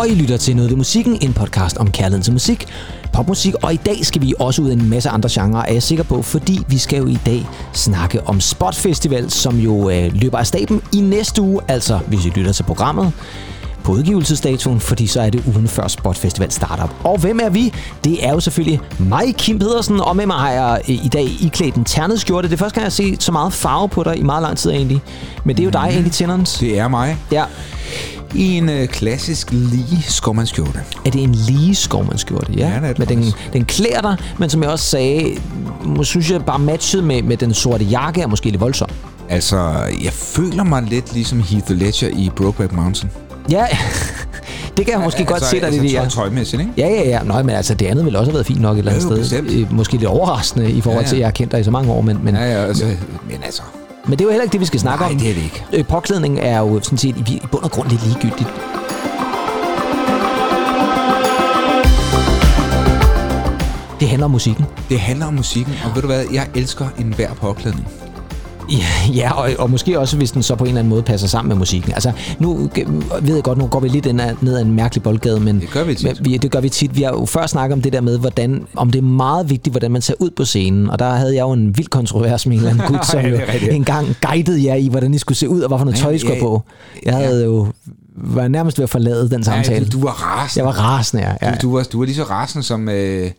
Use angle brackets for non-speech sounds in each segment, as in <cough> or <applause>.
og I lytter til Noget ved Musikken, en podcast om kærligheden til musik, popmusik, og i dag skal vi også ud i en masse andre genrer, er jeg sikker på, fordi vi skal jo i dag snakke om Spot Festival, som jo øh, løber af staben i næste uge, altså hvis I lytter til programmet på udgivelsesdatoen, fordi så er det ugen før Spot Festival starter. Og hvem er vi? Det er jo selvfølgelig mig, Kim Pedersen, og med mig har jeg øh, i dag iklædt en ternet skjorte. Det er første gang, jeg har set så meget farve på dig i meget lang tid egentlig. Men det er jo dig egentlig, Tinderens. Det er mig. Ja. I en øh, klassisk lige skovmandskjorte. Er det en lige skovmandskjorte? Ja, Ja, det er det men den, den klæder dig, men som jeg også sagde, må, synes jeg bare matchet med, med den sorte jakke er måske lidt voldsom. Altså, jeg føler mig lidt ligesom Heath Ledger i Brokeback Mountain. Ja, <laughs> det kan jeg måske godt se dig altså, lidt i. tøj- Ja. Tøjmæssigt, ikke? Ja, ja, ja. Nå, men altså, det andet ville også have været fint nok et eller andet Jo, sted. bestemt. Øh, Måske lidt overraskende i forhold Ja, ja. til, at jeg har kendt dig i så mange år, men, men, Ja, ja, altså, men altså... men det er jo heller ikke det, vi skal snakke Nej, om. det er det ikke. Øh, Påklædning er jo sådan set i, i bund og grund lidt ligegyldigt. Det handler om musikken. Det handler om musikken, og ved du hvad, jeg elsker enhver påklædning. Ja, ja og, og måske også, hvis den så på en eller anden måde passer sammen med musikken. Altså, nu ved jeg godt, nu går vi lidt ned ad en mærkelig boldgade, men Det gør vi tit. Vi, det gør vi tit. Vi har jo før snakket om det der med, hvordan, om det er meget vigtigt, hvordan man ser ud på scenen. Og der havde jeg jo en vild kontrovers med en eller anden gut, <laughs> som Ja, jo engang guidede jer i, hvordan I skulle se ud, og hvad for noget Ja, tøj I skulle ja, på. Jeg havde jo var nærmest ved at forlade den samtale. du, du var rasende. Jeg var rasende, ja. ja. Du, du, var, du var lige så rasende, som øh,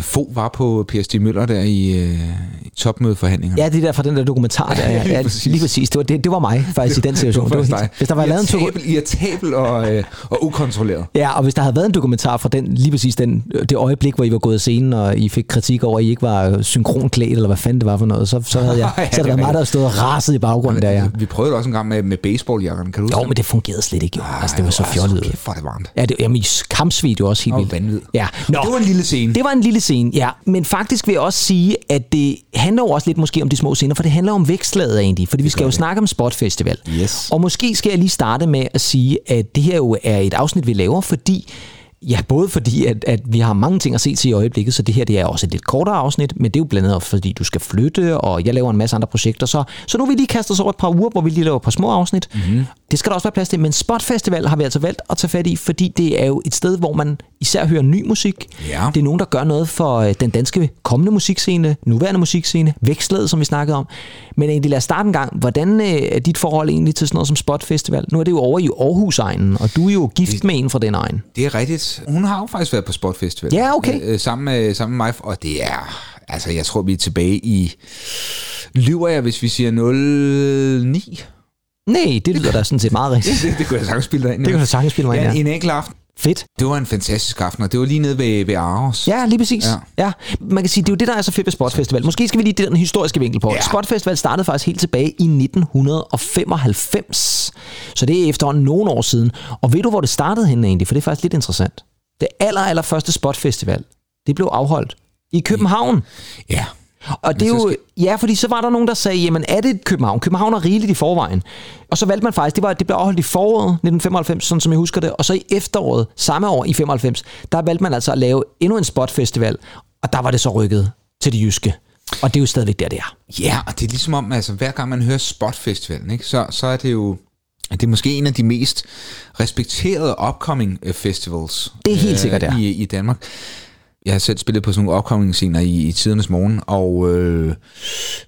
Fo var på Per Stig Møller der i, øh, i topmødeforhandlingerne. Ja, det der fra den der dokumentar der. Ja, <laughs> Lige ja, præcis. lige præcis. Det var, det, det var mig faktisk i den situation. Det var helt- dig. hvis der var lavet en to- irritabel, og, øh, og ukontrolleret. Ja, og hvis der havde været en dokumentar fra den, lige præcis den, det øjeblik, hvor I var gået af scenen, og I fik kritik over, at I ikke var synkronklædt, eller hvad fanden det var for noget, så, så havde jeg, <laughs> Ja, så havde der været mig, der stået og raset i baggrunden der, ja. Vi prøvede det også en gang med, med baseballjakkerne, kan du Jo, huske men det fungerede slet ikke, jo. Ej, Altså, det var så hvor- fjollet. Kæft, det varmt. Ja, det, jamen, i kampsved jo også helt Og vildt. vanvid. Ja. Nå, Det var en lille scene. Det var en lille scene, ja. Men faktisk vil jeg også sige, at det handler jo også lidt måske om de små scener, for det handler om vækstlaget egentlig, fordi vi skal jo snakke om Spot Festival. Yes. Og måske skal jeg lige starte med at sige, at det her jo er et afsnit, vi laver, fordi Ja, både fordi, at, at vi har mange ting at se til i øjeblikket, så det her det er også et lidt kortere afsnit, men det er jo blandt andet fordi du skal flytte, og jeg laver en masse andre projekter, så, så nu vil vi lige kaste os over et par uger, hvor vi lige laver et par små afsnit. Mm-hmm. Det skal der også være plads til, men Spot Festival har vi altså valgt at tage fat i, fordi det er jo et sted, hvor man især hører ny musik. Ja. Det er nogen, der gør noget for øh, den danske kommende musikscene, nuværende musikscene, vækstlaget, som vi snakkede om. Men egentlig lad os starte en gang. Hvordan øh, er dit forhold egentlig til sådan noget som Spot Festival? Nu er det jo over i Aarhus-egnen, og du er jo gift med en fra den egen. Det er rigtigt. Hun har jo faktisk været på Spot Festival. Ja, okay. Øh, sammen, med, sammen med mig. Og det er... Altså, jeg tror, vi er tilbage i... Lyver jeg, hvis vi siger 09? Nej, det lyder da sådan set meget <laughs> rigtigt. Det, det kunne jeg sagtens spille dig ind. Det kan du sagtens spille mig ind, ja. ja. En enkelt aften. Fedt. Det var en fantastisk aften, og det var lige nede ved, ved Aarhus. Ja, lige præcis. Ja. Ja. ja. Man kan sige, det er jo det, der er så fedt ved Spot Festival. Måske skal vi lige den historiske vinkel på. Ja. Ja. Spot Festival startede faktisk helt tilbage i 1995. Så det er efterhånden nogle år siden. Og ved du, hvor det startede henne egentlig? For det er faktisk lidt interessant. Det aller, aller første Spot Festival, det blev afholdt i København. Ja. Og det er jo, ja, fordi så var der nogen, der sagde, jamen er det København? København er rigeligt i forvejen. Og så valgte man faktisk, det, var, det blev afholdt i foråret 1995, sådan som jeg husker det, og så i efteråret samme år i 95, der valgte man altså at lave endnu en spotfestival, og der var det så rykket til det jyske. Og det er jo stadigvæk der, det er. Ja, og det er ligesom om, altså hver gang man hører Spot Festivalen, ikke, så, så er det jo det er måske en af de mest respekterede upcoming øh, festivals Det er helt sikkert, ja. i, i Danmark. Jeg har selv spillet på sådan nogle upcoming scener i, i tidernes morgen, og øh,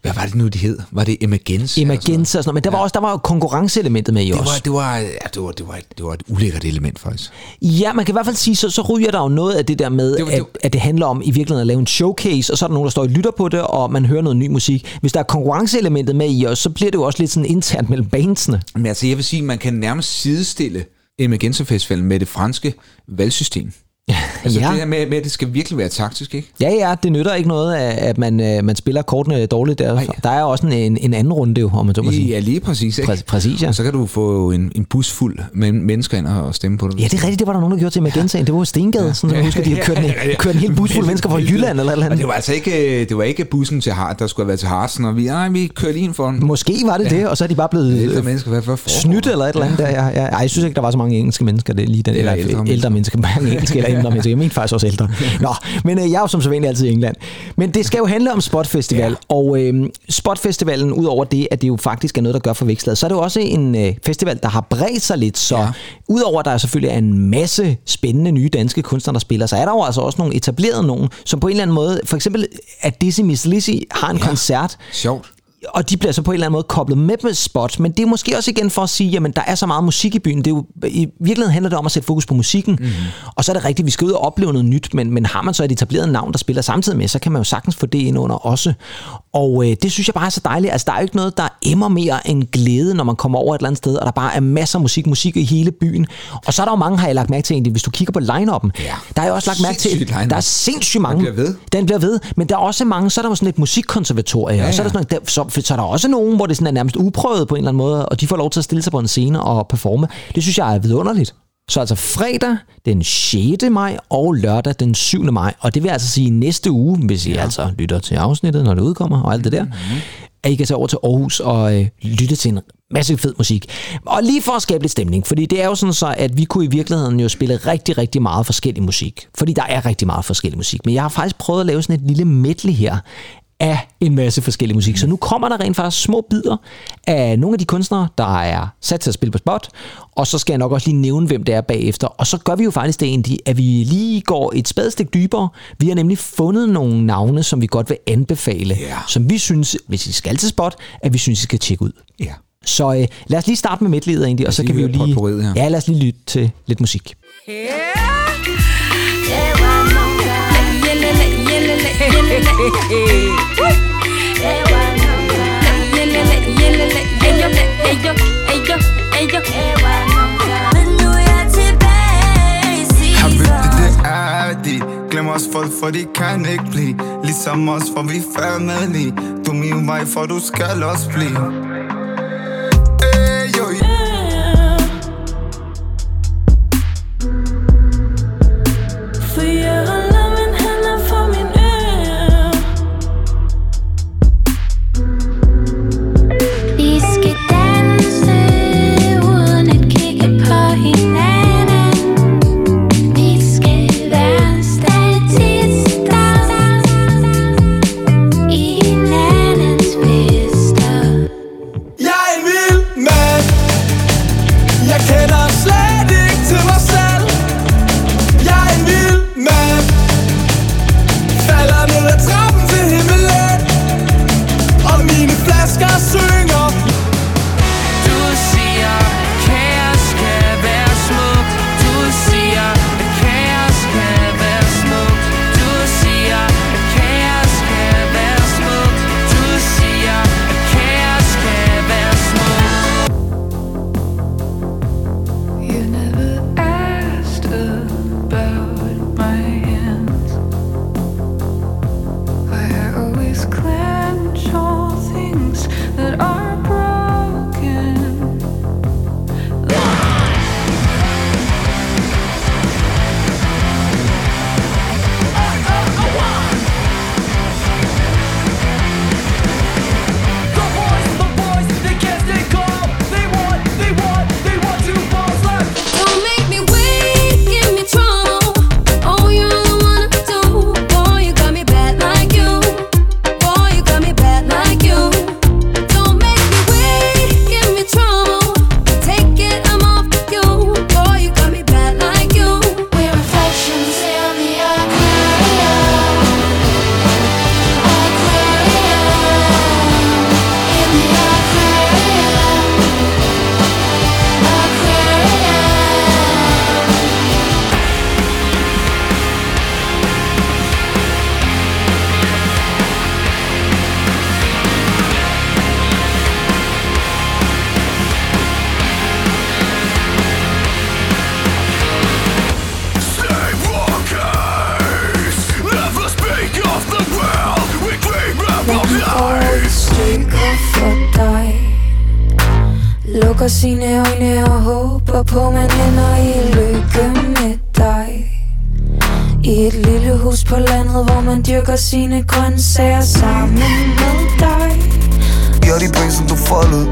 hvad var det nu, de hed? Var det noget? Emergency og sådan noget. Men der var, også, der var jo konkurrenceelementet med i Det også. var, det, var, ja, det, var, det, var, det var et ulækkert element, faktisk. Ja, man kan i hvert fald sige, så, så ryger der jo noget af det der med, Det var- at, det var- at det handler om i virkeligheden at lave en showcase, og så er der nogen, der står og lytter på det, og man hører noget ny musik. Hvis der er konkurrenceelementet med i os, så bliver det jo også lidt sådan internt mellem bandsene. Men altså, jeg vil sige, man kan nærmest sidestille Emergency Festivalen med det franske valgsystem. Altså Ja. det her med, med, at det skal virkelig være taktisk, ikke? Ja, ja, det nytter ikke noget, at man, øh, man spiller kortene dårligt der. Nej. Der er jo også en, en, en anden runde, jo, om man så må sige. Ja, lige præcis. Ikke? Præ- præcis, ja. Og så kan du få en, en bus fuld med mennesker ind og stemme på det. Ja, det er rigtigt, det var der nogen, der gjorde til Magentaen. Det var Stengade, ja. sådan, som jeg husker, de havde kørt en, kørt en hel bus fuld mennesker fra Jylland eller eller Og andet. det var altså ikke, det var ikke bussen til Hart, der skulle have været til Hartsen, og vi, ej, vi kører lige ind for en Måske var det det, og så er de bare blevet ældre øh, mennesker. Hvad, hvad foregår snydt eller et eller andet der. Ja, ja. Ej, jeg synes ikke, der var så mange engelske mennesker. Det lige den, eller, Eller ældre, ældre ældre mennesker. Mange engelske eller <laughs> ældre mennesker. jeg mente faktisk også ældre. <laughs> Nå, men øh, jeg er jo som så altid i England. Men det skal jo handle om Spot Festival, ja. og øh, Spot Festivalen, udover det, at det jo faktisk er noget, der gør for vækstlaget, så er det jo også en øh, festival, der har bredt sig lidt, så ja. udover at der selvfølgelig er en masse spændende nye danske kunstnere, der spiller, så er der jo altså også nogle etablerede nogen, som på en eller anden måde, for eksempel at Dizzy Miss Lizzy har en ja. koncert. Sjovt og de bliver så på en eller anden måde koblet med med spot, men det er måske også igen for at sige, jamen der er så meget musik i byen, det er jo, i virkeligheden handler det om at sætte fokus på musikken, mm-hmm. og så er det rigtigt, vi skal ud og opleve noget nyt, men, men har man så et etableret navn, der spiller samtidig med, så kan man jo sagtens få det ind under også. Og øh, det synes jeg bare er så dejligt, altså der er jo ikke noget, der emmer mere end glæde, når man kommer over et eller andet sted, og der bare er masser af musik, musik i hele byen. Og så er der jo mange, har jeg lagt mærke til egentlig, hvis du kigger på line-up'en, ja. der er jo også lagt mærke til, der er sindssygt mange. Den bliver ved. Den bliver ved, men der er også mange, så er der jo sådan et musikkonservatorie, ja, ja. og så er der sådan, der, så, så er der også nogen, hvor det sådan er nærmest uprøvet på en eller anden måde, og de får lov til at stille sig på en scene og performe. Det synes jeg er vidunderligt. Så altså fredag den 6. maj og lørdag den 7. maj. Og det vil altså sige næste uge, hvis I ja. altså lytter til afsnittet, når det udkommer og alt det der, mm-hmm. at I kan tage over til Aarhus og øh, lytte til en masse fed musik. Og lige for at skabe lidt stemning, fordi det er jo sådan så, at vi kunne i virkeligheden jo spille rigtig, rigtig meget forskellig musik. Fordi der er rigtig meget forskellig musik. Men jeg har faktisk prøvet at lave sådan et lille medley her af en masse forskellig musik. Så nu kommer der rent faktisk små bidder af nogle af de kunstnere, der er sat til at spille på spot, og så skal jeg nok også lige nævne, hvem det er bagefter. Og så gør vi jo faktisk det egentlig, at vi lige går et spadestik dybere. Vi har nemlig fundet nogle navne, som vi godt vil anbefale, yeah. som vi synes, hvis I skal til spot, at vi synes, I skal tjekke ud. Ja. Yeah. Så øh, lad os lige starte med midtledet egentlig, og så kan vi jo lige... Ja, lad os lige lytte til lidt musik. Yeah. Glem os folk, for de kan ikke blive. Ligesom os, for vi er family Du er min vej, for du skal også blive. About.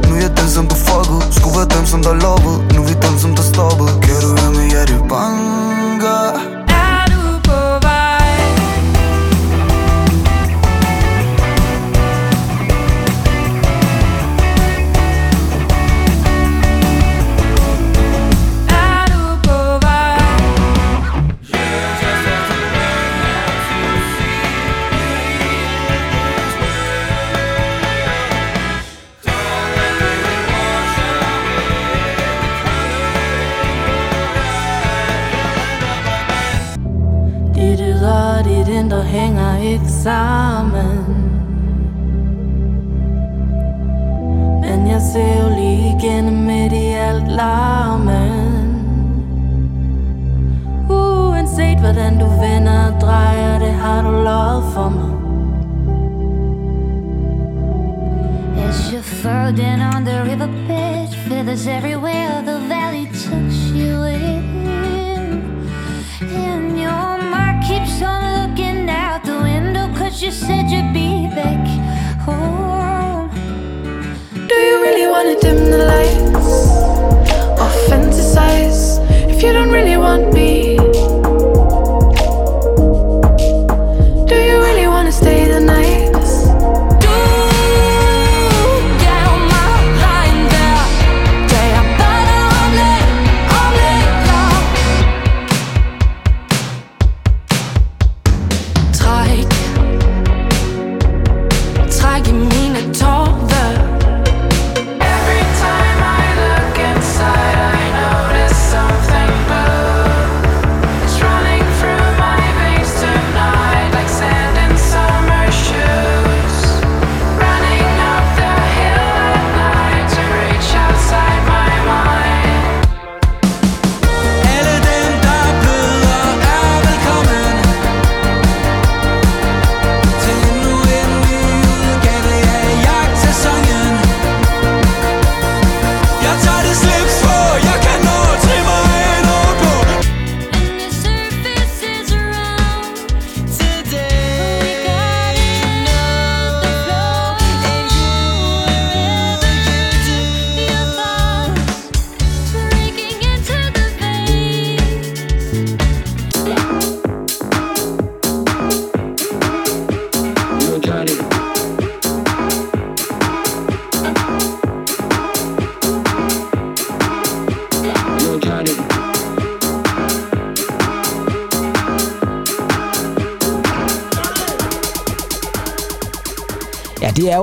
Nu er jeg den, som du fuckede Skulle være dem, som der lovede Nu er vi dem, som der stoppede Kan du sammen. Men jeg ser jo lige igennem midt i alt larmen. Uanset hvordan du vender og drejer, det har du lovet for mig. As you fall down on the riverbed, feathers everywhere, the wanna dim the lights? Or fantasize if you don't really want me?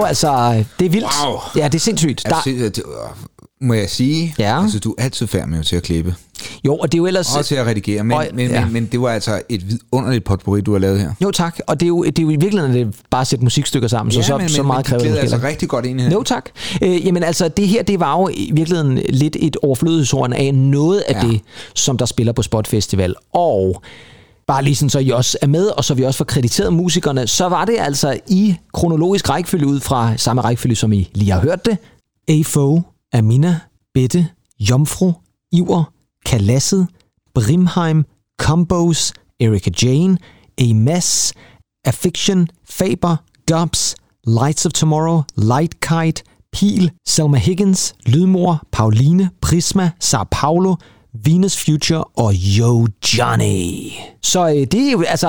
Altså, det er vildt. Wow. Ja, det er sindssygt. Der, Altså, det, det, må jeg sige, Ja. altså, du er altid færdig med til at klippe. jo, og det er jo ellers... Og til at redigere, men, Og- men, ja. men, men det var altså et vidunderligt potpourri, du har lavet her. Jo tak, og det er jo, det er jo i virkeligheden det bare at sætte musikstykker sammen, så, så, men, så men, meget men kræver det måske altså rigtig godt ind her. Jo tak. Øh, jamen altså, det her, det var jo i virkeligheden lidt et overflødighedshorn af noget af Ja. det, som der spiller på Spot Festival. Og bare lige sådan, så I også er med, og så vi også får krediteret musikerne, så var det altså i kronologisk rækkefølge ud fra samme rækkefølge, som I lige har hørt det. AFO, Amina, Bette, Jomfru, Iver, Kalasset, Brimheim, Combos, Erika Jane, Amas, Affiction, Faber, Gobs, Lights of Tomorrow, Light Kite, Pil, Selma Higgins, Lydmor, Pauline, Prisma, Sao Paulo, Venus Future og Yo Johnny. Så øh, det er altså,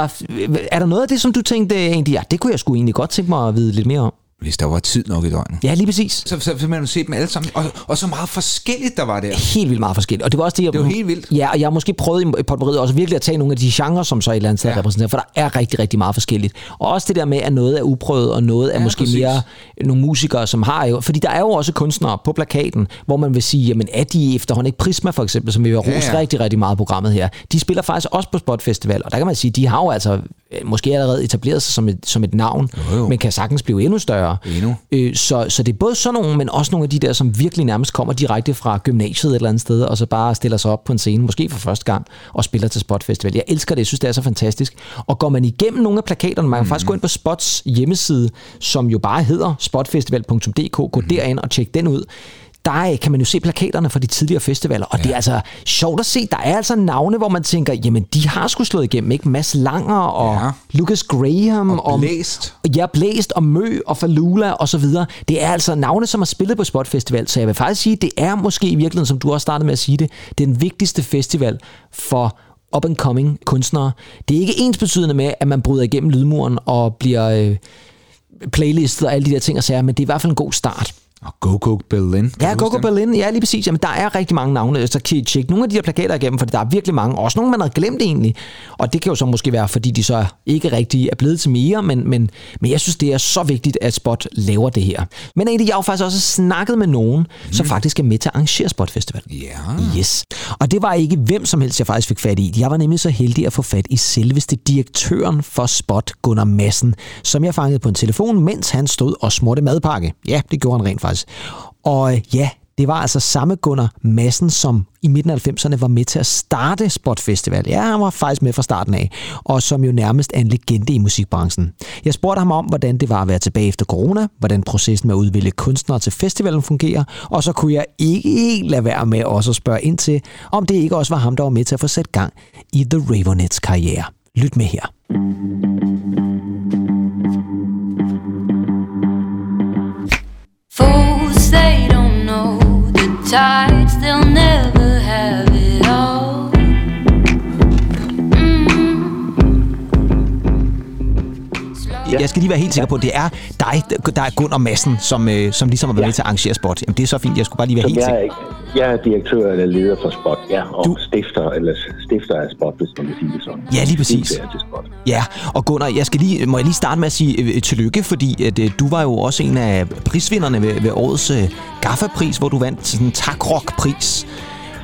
er der noget af det, som du tænkte øh, egentlig, ja, det kunne jeg sgu egentlig godt tænke mig at vide lidt mere om? Hvis der var tid nok i døgnet. Ja, lige præcis. Så, så, så man jo se dem alle sammen, og, og så meget forskelligt der var der. helt vildt meget forskelligt. Og det var også det, jeg, Det var helt vildt. Ja, og jeg har måske prøvet i potpourriet også virkelig at tage nogle af de genrer, som så et eller andet sted Ja. repræsenterer, for der er rigtig, rigtig meget forskelligt. Og også det der med, at noget er uprøvet, og noget er Ja, måske præcis. mere nogle musikere, som har jo... Fordi der er jo også kunstnere på plakaten, hvor man vil sige, jamen er de efterhånden ikke Prisma for eksempel, som vi har rost Ja, ja, rigtig, rigtig meget programmet her. De spiller faktisk også på Spot Festival, og der kan man sige, de har jo altså måske allerede etableret sig som et, som et navn, Jo, jo. men kan sagtens blive endnu større. Endnu. Øh, så, så det er både sådan nogle, men også nogle af de der, som virkelig nærmest kommer direkte fra gymnasiet et eller andet sted, og så bare stiller sig op på en scene, måske for første gang, og spiller til Spot Festival. Jeg elsker det, jeg synes, det er så fantastisk. Og går man igennem nogle af plakaterne, man kan mm. faktisk gå ind på Spots hjemmeside, som jo bare hedder spotfestival.dk, gå mm. derind og tjek den ud. Der kan man jo se plakaterne fra de tidligere festivaler, og ja. det er altså sjovt at se. Der er altså navne, hvor man tænker, jamen de har sgu slået igennem, ikke? Mads Langer og Ja. Lucas Graham Og Blæst. Ja, Blæst og Mø og Falula og så videre. Det er altså navne, som har spillet på Spot Festival, så jeg vil faktisk sige, det er måske i virkeligheden, som du også startede med at sige det, den vigtigste festival for up-and-coming kunstnere. Det er ikke ens betydende med, at man bryder igennem lydmuren og bliver øh, playlistet og alle de der ting og sager, men det er i hvert fald en god start. Og Go Go Berlin. Ja, Go Go Berlin, ja lige præcis. Jamen, der er rigtig mange navne, så kan tjekke nogle af de her plakater igennem, for der er virkelig mange. Også nogle, man har glemt egentlig. Og det kan jo så måske være, fordi de så ikke rigtig er blevet til mere, men, men, men jeg synes, det er så vigtigt, at Spot laver det her. Men egentlig, jeg har jo faktisk også snakket med nogen, mm. som faktisk er med til at arrangere Spot Festival. Ja. Yes. Og det var ikke hvem som helst, jeg faktisk fik fat i. Jeg var nemlig så heldig at få fat i selveste direktøren for Spot, Gunnar Madsen, som jeg fangede på en telefon, mens han stod og smurte madpakke. Ja, det gjorde han rent faktisk. Og øh, ja, det var altså samme Gunnar Madsen, som i midten af 90'erne var med til at starte Spot Festival. Ja, han var faktisk med fra starten af, og som jo nærmest er en legende i musikbranchen. Jeg spurgte ham om, hvordan det var at være tilbage efter corona, hvordan processen med at udvælge kunstnere til festivalen fungerer, og så kunne jeg ikke helt lade være med også at spørge ind til, om det ikke også var ham, der var med til at få sat gang i The Ravenets karriere. Lyt med her. Fools, they don't know the tides, they'll never have it all. Jeg skal lige være helt sikker på, at det er dig, der er Gunnar Madsen, som, øh, som ligesom har været ja. med til at arrangere Spot. Jamen, det er så fint. Jeg skulle bare lige være Som helt sikker. er, jeg er direktør eller leder for Spot, ja, og Du- stifter, eller stifter af Spot, hvis man vil sige det sådan. Ja, lige præcis. Stifter til Spot. Ja, og Gunnar, jeg skal lige, må jeg lige starte med at sige øh, tillykke, fordi at, øh, du var jo også en af prisvinderne ved, ved årets øh, Gaffa-pris, hvor du vandt sådan en tak-rock-pris.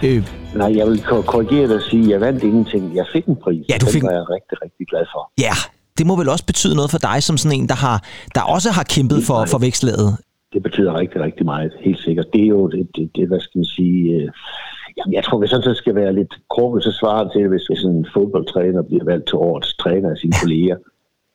Øh, Nej, jeg vil kor- korrigere dig og sige, at jeg vandt ingenting. Jeg fik en pris. Ja, du Den fik en- var jeg rigtig, rigtig glad for. ja, det må vel også betyde noget for dig som sådan en, der, har, der også har kæmpet for, for vækstlaget. Det betyder rigtig, rigtig meget, helt sikkert. Det er jo det, det, det hvad skal man sige... Øh, jamen, jeg tror, hvis sådan så skal være lidt krukket, så svarer det til, hvis, hvis en fodboldtræner bliver valgt til årets træner af sine <laughs> kolleger.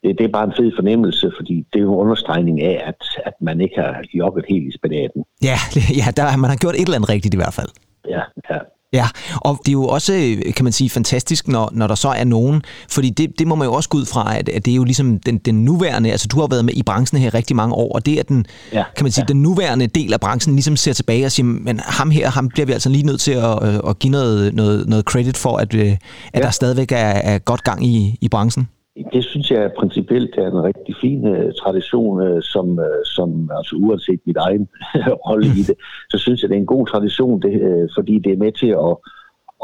Det, det er bare en fed fornemmelse, fordi det er jo en understregning af, at, at man ikke har jogget helt i spinaten. Ja, <laughs> ja der, man har gjort et eller andet rigtigt i hvert fald. Ja, ja. Ja, og det er jo også, øh, kan man sige, fantastisk, når, når der så er nogen, fordi det, det må man jo også gå ud fra, at, at det er jo ligesom den, den nuværende, altså du har været med i branchen her rigtig mange år, og det er den, Ja, kan man sige, ja. den nuværende del af branchen ligesom ser tilbage og siger, men ham her, ham bliver vi altså lige nødt til at, øh, at give noget, noget, noget credit for, at, øh, at ja. der stadigvæk er, er godt gang i, i branchen. Det synes jeg principielt er en rigtig fin uh, tradition, uh, som, uh, som altså uanset mit egen <laughs> rolle i det, så synes jeg, det er en god tradition, det, uh, fordi det er med til at,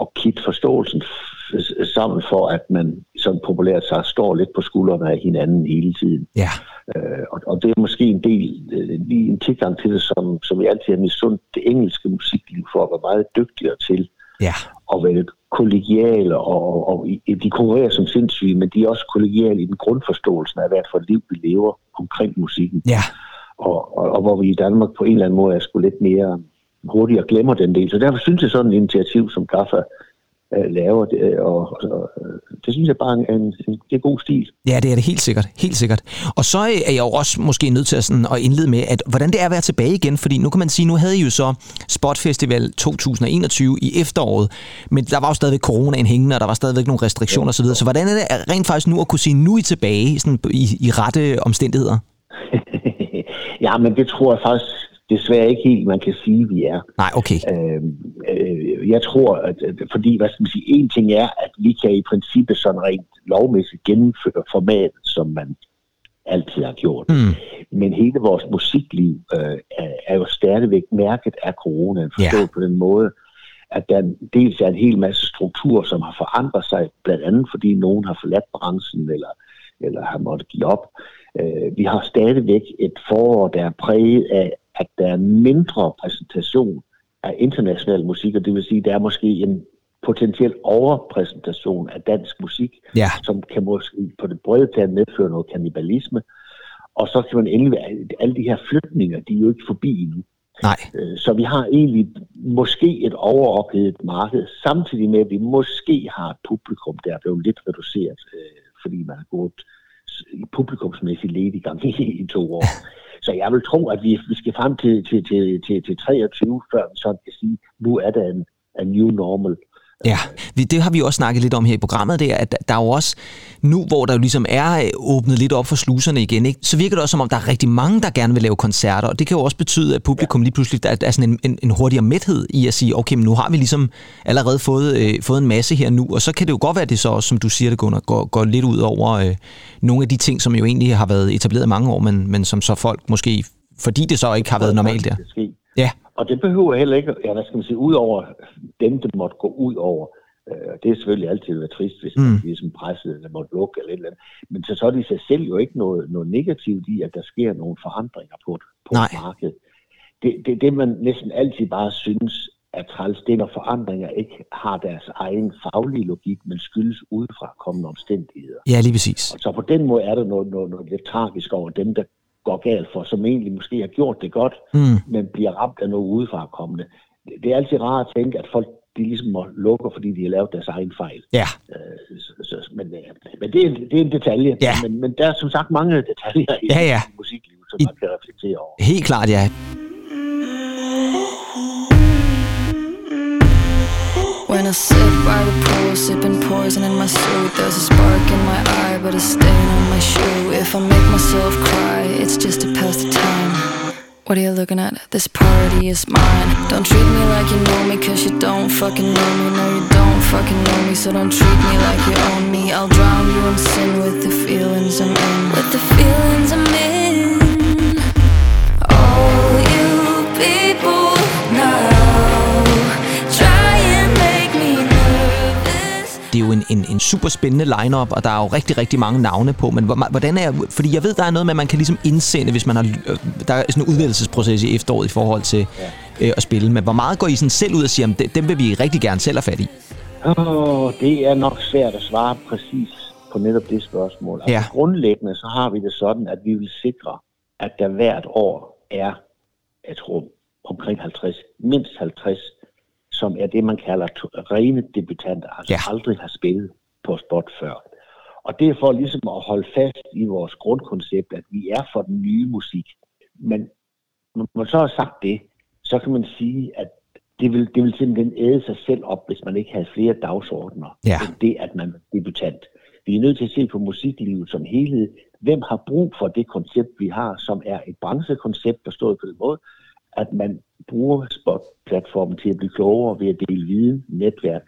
at kitte forståelsen sammen for, at man sådan populært sagt står lidt på skuldrene af hinanden hele tiden. Ja, Uh, og, og det er måske en del, lige en tilgang til det, som, som jeg altid har misundt det engelske musikliv for at være meget dygtigere til. Ja, og være kollegiale, og, og, og de konkurrerer som sindssyge, men de er også kollegiale i den grundforståelsen af, hvad for et liv vi lever omkring musikken. ja, Og, og, og hvor vi i Danmark på en eller anden måde er sgu lidt mere hurtigere glemmer den del. Så derfor synes jeg sådan et initiativ, som Gaffa øh, laver, det, og, og, øh, det synes jeg bare er en, en, det er god stil. Ja, det er det helt sikkert. Helt sikkert. Og så er jeg jo også måske nødt til at, sådan, at indlede med, at hvordan det er at være tilbage igen, fordi nu kan man sige, nu havde I jo så Spot Festival 2021 i efteråret, men der var jo stadigvæk coronaen hængende, og der var stadigvæk nogle restriktioner osv., så hvordan er det rent faktisk nu at kunne sige, nu er I tilbage sådan, i, i rette omstændigheder? <laughs> ja, men det tror jeg faktisk desværre ikke helt, man kan sige, vi er. Nej, okay. Øh, øh, jeg tror, at, fordi, hvad skal man sige, en ting er, at vi kan i princippet sådan rent lovmæssigt gennemføre formatet, som man altid har gjort. Mm. Men hele vores musikliv øh, er, er jo stadigvæk mærket af coronaen, forstået Ja. på den måde, at der dels er en hel masse strukturer, som har forandret sig, blandt andet fordi nogen har forladt branchen, eller, eller har måttet give op. Øh, vi har stadigvæk et forår, der er præget af, at der er mindre præsentation af international musik, og det vil sige, at der er måske en potentiel overpræsentation af dansk musik, Ja. som kan måske på det brede plan medføre noget kannibalisme. Og så kan man endelig alle de her flytninger, de er jo ikke forbi endnu. Nej. Øh, Så vi har egentlig måske et overophedet marked, samtidig med, at vi måske har et publikum, der er blevet lidt reduceret, øh, fordi man har gået s- i publikumsmæssig lediggang i to år. Så jeg vil tro, at vi, vi skal frem til, til, til, til, til 23, før vi sådan kan sige, nu er der en, en new normal. Ja, det har vi også snakket lidt om her i programmet, det er, at der er jo også, nu hvor der jo ligesom er øh, åbnet lidt op for sluserne igen, ikke, så virker det også som om, der er rigtig mange, der gerne vil lave koncerter, og det kan jo også betyde, at publikum lige pludselig, der er, sådan en, en, en hurtigere mæthed i at sige, okay, men nu har vi ligesom allerede fået, øh, fået en masse her nu, og så kan det jo godt være, det så også, som du siger det, Gunnar, går, går lidt ud over øh, nogle af de ting, som jo egentlig har været etableret i mange år, men, men som så folk måske fordi det så ikke har været normalt der. Ja. Og det behøver heller ikke, ja, hvad skal man sige, ud over dem, der måtte gå ud over. Øh, det er selvfølgelig altid været trist, hvis man mm. ligesom presset eller måtte lukke eller et eller andet. Men så, så er det i sig selv jo ikke noget, noget negativt i, at der sker nogle forandringer på, på Nej. markedet. Det, det, det, man næsten altid bare synes er træls, det er, når forandringer ikke har deres egen faglige logik, men skyldes udefra kommende omstændigheder. Ja, lige præcis. Og så på den måde er der noget, noget, noget lidt tragisk over dem, der går galt for, som egentlig måske har gjort det godt, mm. men bliver ramt af noget udefra kommende. Det er altid rart at tænke, at folk de ligesom må lukke, fordi de har lavet deres egen fejl. Ja. Øh, så, så, men øh, men det, er, en, det er en detalje. Ja. Men, men der er som sagt mange detaljer i ja, ja. musiklivet, som I, man kan reflektere over. Helt klart, ja. When I sit by the pool, sipping poison in my suit. There's a spark in my eye, but a stain on my shoe. If I make myself cry, it's just to pass the time. What are you looking at? This party is mine. Don't treat me like you know me, cause you don't fucking know me. No, you don't fucking know me, so don't treat me like you own me. I'll drown you in sin with the feelings I'm in. With the feelings I'm in. All you people en, en, super spændende lineup, og der er jo rigtig, rigtig mange navne på, men hvordan er, fordi jeg ved, der er noget med, at man kan ligesom indsende, hvis man har, øh, der er sådan en udvælgelsesproces i efteråret i forhold til ja. øh, at spille, men hvor meget går I sådan selv ud og siger, at dem vil vi rigtig gerne selv have fat i? Oh, det er nok svært at svare præcis på netop det spørgsmål. Altså, ja. Grundlæggende så har vi det sådan, at vi vil sikre, at der hvert år er, jeg tror, omkring 50, mindst 50 som er det, man kalder rene debutanter, altså ja. aldrig har spillet på spot før. Og det er for ligesom at holde fast i vores grundkoncept, at vi er for den nye musik. Men når man så har sagt det, så kan man sige, at det vil, det vil simpelthen æde sig selv op, hvis man ikke havde flere dagsordner, ja. end det, at man er debutant. Vi er nødt til at se på musiklivet som helhed. Hvem har brug for det koncept, vi har, som er et branchekoncept, der står på den måde, at man bruger Spot-platformen til at blive klogere ved at dele viden, netværk,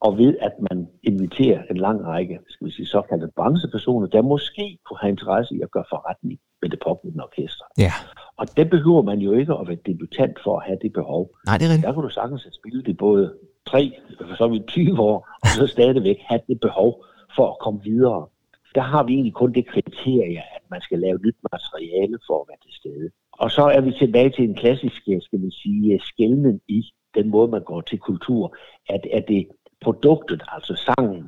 og ved at man inviterer en lang række skal vi sige, såkaldte branchepersoner, der måske kunne have interesse i at gøre forretning med det pågældende orkester. Ja. Og det behøver man jo ikke at være debutant for at have det behov. Nej, det er rigtigt. Der kunne du sagtens have spillet det både 3, så vi 20 år, og så stadigvæk have det behov for at komme videre. Der har vi egentlig kun det kriterie, at man skal lave nyt materiale for at være til stede. Og så er vi tilbage til en klassisk, skal man sige, skældning i den måde, man går til kultur. At er det produktet, altså sangen,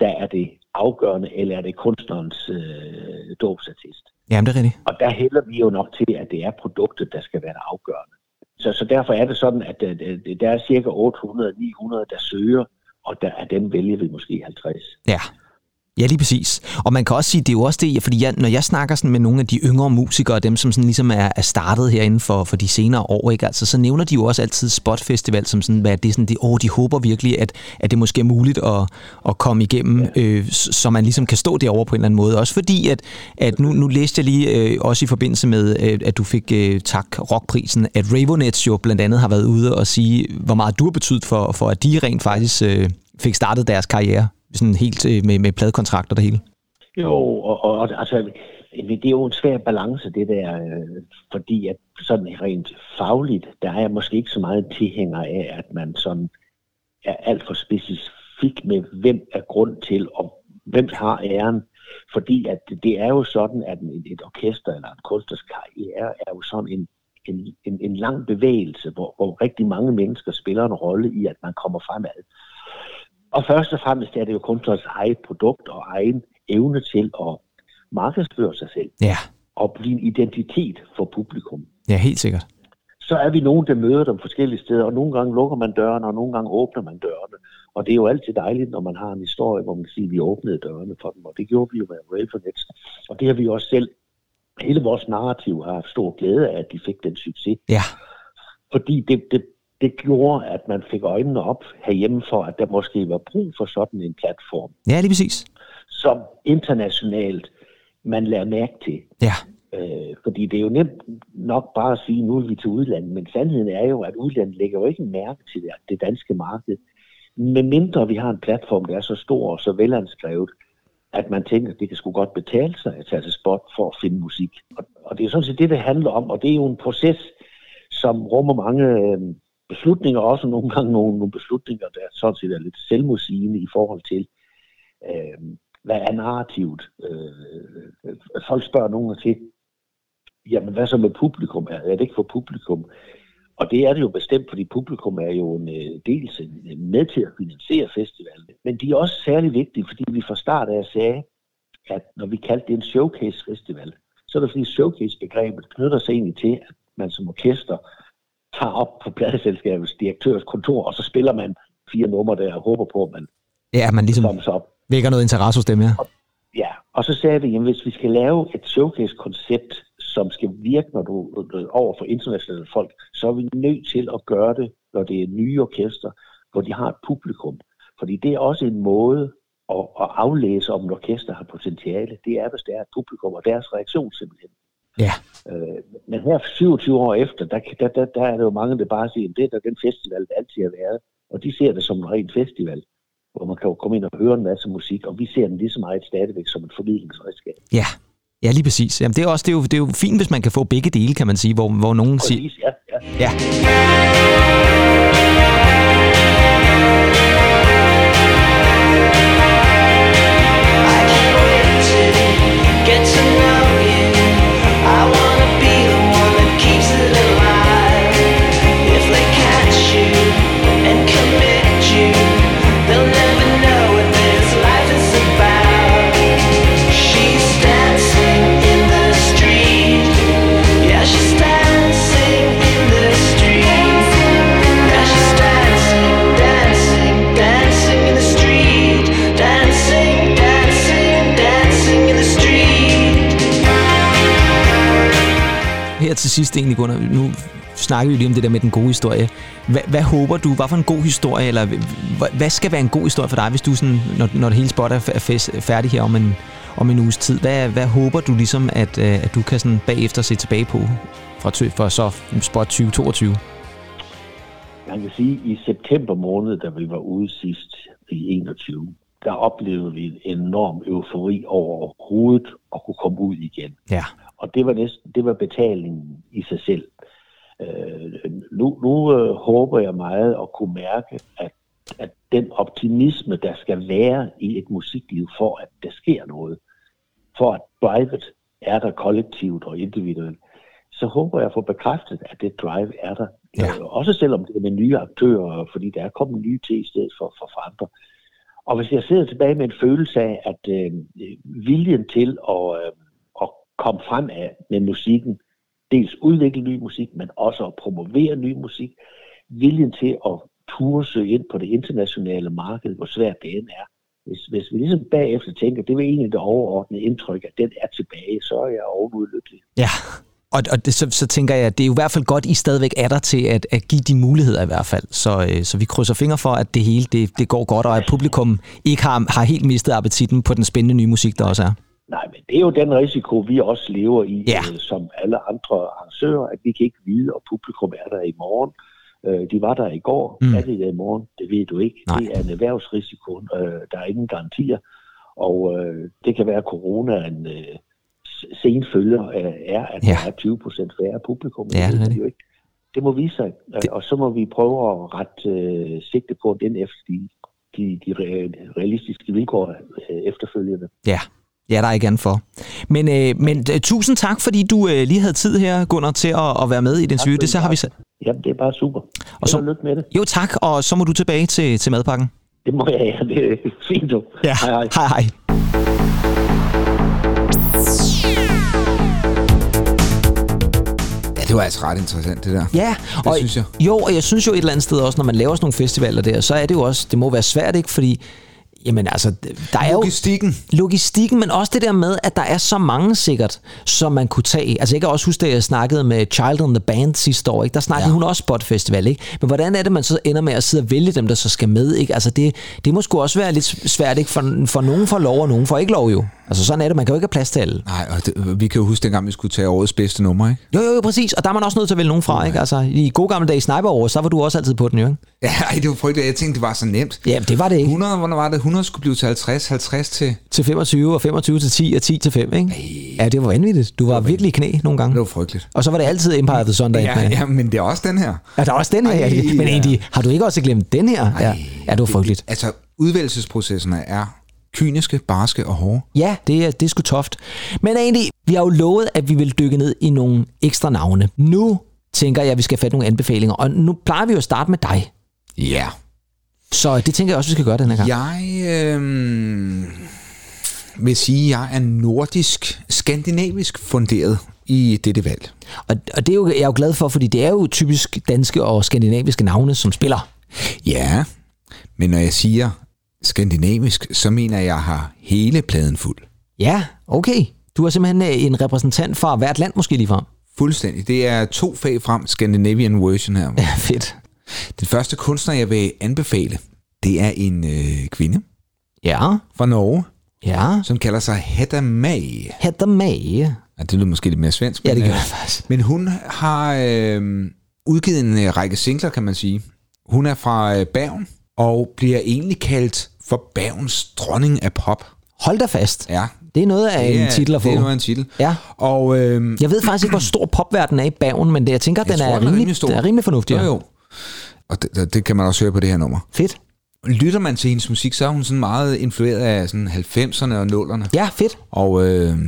der er det afgørende, eller er det kunstnerens øh, dåbsattest? Jamen, det er rigtigt. Og der hælder vi jo nok til, at det er produktet, der skal være det afgørende. Så, så derfor er det sådan, at at øh, der er cirka 800-900, der søger, og der er dem vælger vi måske 50. Ja. Ja, lige præcis. Og man kan også sige, det er jo også det, fordi jeg, når jeg snakker sådan med nogle af de yngre musikere, dem som sådan ligesom er, er startet herinde for, for de senere år, ikke? Altså, så nævner de jo også altid Spot Festival som sådan, hvad det er sådan, de, åh, de håber virkelig, at, at det måske er muligt at, at komme igennem, ja. øh, så man ligesom kan stå derovre på en eller anden måde. Også fordi, at, at nu, nu læste jeg lige, øh, også i forbindelse med, øh, at du fik øh, tak rockprisen, at Ravenets jo blandt andet har været ude og sige, hvor meget du har betydet for, for at de rent faktisk øh, fik startet deres karriere sådan helt øh, med, med pladekontrakter det hele? Jo, og, og, og altså, det er jo en svær balance, det der, øh, fordi at sådan rent fagligt, der er jeg måske ikke så meget tilhænger af, at man sådan er alt for specifik med, hvem er grund til, og hvem har æren. Fordi at det er jo sådan, at et orkester eller en kunstners karriere er jo sådan en, en, en, en lang bevægelse, hvor, hvor rigtig mange mennesker spiller en rolle i, at man kommer fremad. Og først og fremmest er det jo kunstnerens eget produkt og egen evne til at markedsføre sig selv. Ja. Og blive en identitet for publikum. Ja, helt sikkert. Så er vi nogen, der møder dem forskellige steder, og nogle gange lukker man dørene, og nogle gange åbner man dørene. Og det er jo altid dejligt, når man har en historie, hvor man siger, at vi åbnede dørene for dem, og det gjorde vi jo med Railfornet. Og det har vi også selv, hele vores narrativ har haft stor glæde af, at de fik den succes. Ja. Fordi det, det det gjorde, at man fik øjnene op herhjemme for, at der måske var brug for sådan en platform. Ja, lige præcis. Som internationalt man lærer mærke til. Ja. Øh, fordi det er jo nemt nok bare at sige, nu er vi til udlandet, men sandheden er jo, at udlandet lægger jo ikke mærke til det, det danske marked. Med mindre vi har en platform, der er så stor og så velanskrevet, at man tænker, at det kan sgu godt betale sig at tage til spot for at finde musik. Og, og det er sådan set det, det handler om, og det er jo en proces, som rummer mange øh, beslutninger, også nogle gange nogle, nogle beslutninger, der sådan set er lidt selvmodsigende i forhold til, øh, hvad er narrativet? Øh, øh folk spørger nogen til, jamen hvad så med publikum? Er det ikke for publikum? Og det er det jo bestemt, fordi publikum er jo en, øh, dels med til at finansiere festivalen. Men de er også særlig vigtige, fordi vi fra start af sagde, at når vi kaldte det en showcase-festival, så er det fordi showcase-begrebet knytter sig egentlig til, at man som orkester tager op på pladeselskabets direktørs kontor, og så spiller man fire numre der og håber på, at man ja, man ligesom op. vækker noget interesse hos dem, ja. Og, ja, og så sagde vi, at hvis vi skal lave et showcase-koncept, som skal virke når du, over for internationale folk, så er vi nødt til at gøre det, når det er nye orkester, hvor de har et publikum. Fordi det er også en måde at, at aflæse, om et orkester har potentiale. Det er, hvis det er et publikum og deres reaktion simpelthen. Ja. Øh, men her 27 år efter, der, der, der, der er det jo mange, der bare siger, at det er den festival, der altid har været. Og de ser det som en ren festival, hvor man kan jo komme ind og høre en masse musik, og vi ser den lige så meget stadigvæk som et formidlingsredskab. Ja, Ja, lige præcis. Jamen, det, er også, det, er jo, det er jo fint, hvis man kan få begge dele, kan man sige, hvor, hvor nogen siger... Ja, ja. ja. her til sidst egentlig, Gunnar, nu snakker vi lige om det der med den gode historie. Hvad, hvad håber du, hvad for en god historie, eller hvad, hvad skal være en god historie for dig, hvis du sådan, når, når det hele spot er færdig her om en, om en uges tid, hvad, hvad håber du ligesom, at, øh, at du kan sådan bagefter se tilbage på fra, for så spot 2022? Man kan sige, at i september måned, da vi var ude sidst i 21, der oplevede vi en enorm eufori over overhovedet at kunne komme ud igen. Ja. Og det var, næsten, det var betalingen i sig selv. Øh, nu nu øh, håber jeg meget at kunne mærke, at, at den optimisme, der skal være i et musikliv, for at der sker noget, for at drivet er der kollektivt og individuelt, så håber jeg at få bekræftet, at det drive er der. Ja. Øh, også selvom det er med nye aktører, fordi der er kommet nye til i stedet for, for, for andre. Og hvis jeg sidder tilbage med en følelse af, at øh, viljen til at, øh, komme frem af med musikken. Dels udvikle ny musik, men også at promovere ny musik. Viljen til at turde søge ind på det internationale marked, hvor svært det end er. Hvis, hvis vi ligesom bagefter tænker, det var egentlig det overordnede indtryk, at den er tilbage, så er jeg ovenud lykkelig. Ja, og, og det, så, så tænker jeg, at det er jo i hvert fald godt, I stadigvæk er der til at, at give de muligheder i hvert fald. Så, øh, så vi krydser fingre for, at det hele det, det går godt, og at publikum ikke har, har helt mistet appetitten på den spændende nye musik, der også er. Nej, men det er jo den risiko, vi også lever i, ja. øh, som alle andre arrangører, at vi kan ikke vide, og publikum er der i morgen. Øh, de var der i går. Mm. Er det der i morgen? Det ved du ikke. Nej. Det er en erhvervsrisiko. Øh, der er ingen garantier. Og øh, det kan være, at corona en øh, sen følger er, at ja. der er 20 procent færre publikum. Ja, det, det, jo ikke. det må vise sig. Det... Og så må vi prøve at rette øh, sigte på den efter de, de, de realistiske vilkår øh, efterfølgende. Ja, Ja, der er ikke andet for. Men, øh, men uh, tusind tak, fordi du øh, lige havde tid her, Gunnar, til at, at være med i den syge. Det så har vi sat. Jamen, det er bare super. Og så, lykke med det. Jo, tak, og så må du tilbage til, til madpakken. Det må jeg, ja. Det er fint, du. Ja, hej hej. hej, hej. Det var altså ret interessant, det der. Ja, det og, synes jeg. Jo, og jeg synes jo et eller andet sted også, når man laver sådan nogle festivaler der, så er det jo også, det må være svært, ikke? Fordi Jamen altså, der er logistikken. jo... Logistikken. men også det der med, at der er så mange sikkert, som man kunne tage. Altså jeg kan også huske, at jeg snakkede med Child on the Band sidste år, ikke? der snakkede ja. hun også Spot Festival, ikke? Men hvordan er det, man så ender med at sidde og vælge dem, der så skal med, ikke? Altså det, det må sgu også være lidt svært, ikke? For, for nogen får lov, og nogen får ikke lov jo. Altså sådan er det, man kan jo ikke have plads til alle. Nej, og det, vi kan jo huske dengang, vi skulle tage årets bedste nummer, ikke? Jo, jo, jo, præcis. Og der er man også nødt til at vælge nogen fra, ikke? Altså, i gode gamle dage i Sniper Over, så var du også altid på den, jo, ikke? Ja, ej, det var frygteligt. Jeg tænkte, det var så nemt. Ja, det var det ikke. 100, hvornår var det? 100 skulle blive til 50, 50 til... Til 25, og 25 til 10, og 10 til 5, ikke? Ja, det var vanvittigt. Du var virkelig i knæ nogle gange. Det var frygteligt. Og så var det altid Empire of the Sun, der Ja, ja, men det er også den her. Ja, der er også den her. Ej, ja. Men egentlig, har du ikke også glemt den her? Ja, ja det var frygteligt. Altså, udvælgelsesprocesserne er kyniske, barske og hårde. Ja, det er, det er sgu toft. Men egentlig, vi har jo lovet, at vi vil dykke ned i nogle ekstra navne. Nu tænker jeg, at vi skal fatte nogle anbefalinger. Og nu plejer vi jo at starte med dig. Ja. Så det tænker jeg også, vi skal gøre den her gang. Jeg øh, vil sige, at jeg er nordisk, skandinavisk funderet i dette valg. Og, og det er jo, jeg er jo glad for, fordi det er jo typisk danske og skandinaviske navne, som spiller. Ja, men når jeg siger skandinavisk, så mener jeg, jeg har hele pladen fuld. Ja, okay. Du er simpelthen øh, en repræsentant fra hvert land måske lige frem. Fuldstændig. Det er to fag frem, Scandinavian version her. <laughs> Ja, fedt. Den første kunstner, jeg vil anbefale, det er en øh, kvinde Ja, fra Norge, ja. som kalder sig Hedda May. Hedder May. Ja, det lyder måske lidt mere svensk. Ja, det gør øh, det faktisk. Men hun har øh, udgivet en øh, række singler, kan man sige. Hun er fra øh, Bergen, og bliver egentlig kaldt for Bergens dronning af pop. Hold da fast. Ja, Det er noget af det en er- titel at få. Det er noget af en titel. Ja. Og øh, Jeg ved faktisk ikke, hvor stor popverden er i Bergen, men det, jeg tænker, Jeg den, tror, er den er rimelig, rimelig stor. den er rimelig fornuftig. jo, jo. Og det, det, kan man også høre på det her nummer. Fedt. Lytter man til hendes musik, så er hun sådan meget influeret af sådan 90'erne og 0'erne. Ja, fedt. Og øh,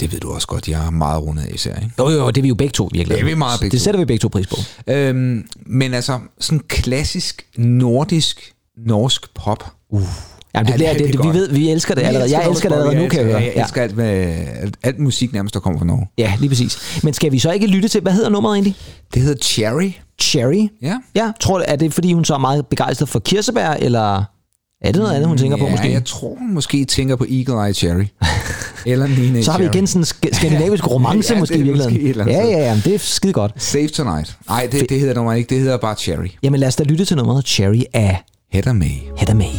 det ved du også godt, jeg er meget rundet af især. Ikke? Jo, jo, det er vi jo begge to virkelig. Det er vi meget begge Det sætter vi begge to pris på. Øhm, men altså, sådan klassisk nordisk norsk pop. Uh. Jamen, det Ja, bliver, det- det, vi ved, vi elsker det allerede. Jeg elsker det allerede nu, kan jeg høre. Jeg Ja. elsker alt, hvad, alt, musik nærmest, der kommer fra Norge. ja, lige præcis. Men skal vi så ikke lytte til, hvad hedder nummeret egentlig? Det hedder Cherry. Cherry. Ja. Ja, tror du, er det fordi, hun så er meget begejstret for kirsebær, eller er det noget andet, hun tænker på ja, måske? jeg tror, hun måske tænker på Eagle Eye Cherry. <laughs> Eller Nina Så har vi igen sådan en sk- skandinavisk <laughs> romance Ja, måske i virkeligheden. Ja, ja, ja, det er skide godt. Save Tonight. Nej, det, det hedder nummer ikke. Det hedder bare Cherry. Jamen lad os da lytte til nummeret Cherry af Hedder med. Hedda May.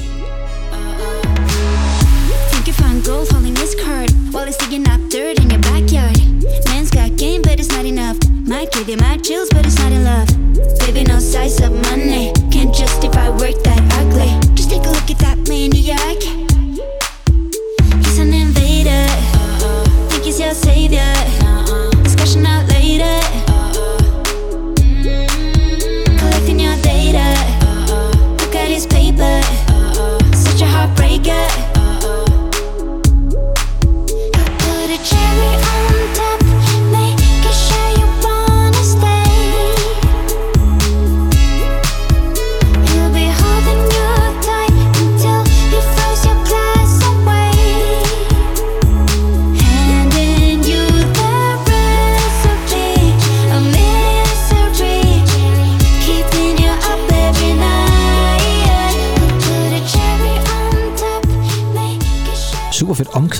Think you find gold holding his card while he's digging up dirt in your backyard. Man's got game, but it's not enough. Might give you mad chills, but it's not in love. Baby, no size of money can't justify work that ugly. Just take a look at that maniac. He's an invader. Think he's your savior. Discussion out later.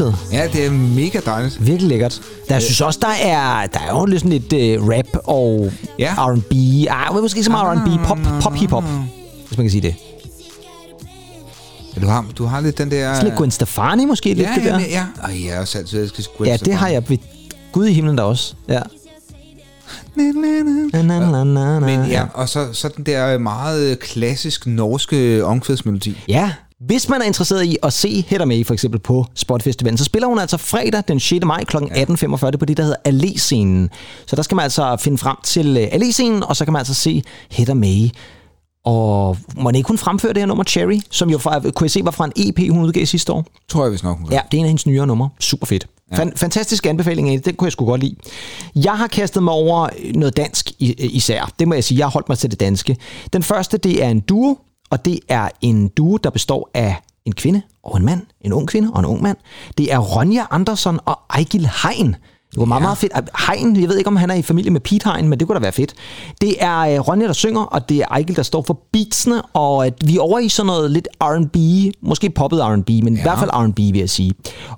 Omkvæd. Ja, det er mega dejligt. Virkelig lækkert. Der, jeg synes også, der er, der er jo lidt sådan lidt uh, rap og Ja. R&B. Ah, måske ikke så meget R&B. Pop, pop, hip-hop. Hvis man kan sige det. Ja, Du har, du har lidt den der... Sådan lidt Gwen Stefani måske, lidt ja, det der. ja, ja. Og jeg har også altid elsket Gwen Ja, det har jeg ved Gud i himlen der også. Ja. Stefani. Na, na, na, na, na. Men ja, og så, så den der meget klassisk norske omkvædsmelodi. Ja, hvis man er interesseret i at se Hedda May for eksempel på Spot Festivalen, så spiller hun altså fredag den 6. maj kl. 18.45 på det, der hedder Allé-scenen. Så der skal man altså finde frem til øh, Allé-scenen, og så kan man altså se Hedda May. Og må ikke hun fremføre det her nummer Cherry, som jo fra, kunne jeg se var fra en EP, hun udgav sidste år? Tror jeg vist nok. Ja, det er en af hendes nyere numre. Super fedt. Fan, fantastisk anbefaling af det. Den kunne jeg sgu godt lide. Jeg har kastet mig over noget dansk i- især. Det må jeg sige. Jeg har holdt mig til det danske. Den første, det er en duo, og det er en duo, der består af en kvinde og en mand. En ung kvinde og en ung mand. Det er Ronja Andersson og Ejgil Hein. Det var meget, meget fedt. Hein, jeg ved ikke, om han er i familie med Pete Hein, men det kunne da være fedt. Det er øh, Ronja, der synger, og det er Ejgil, der står for beatsene, og at vi er over i sådan noget lidt R&B, måske poppet R&B, men ja. i hvert fald R&B, vil jeg sige.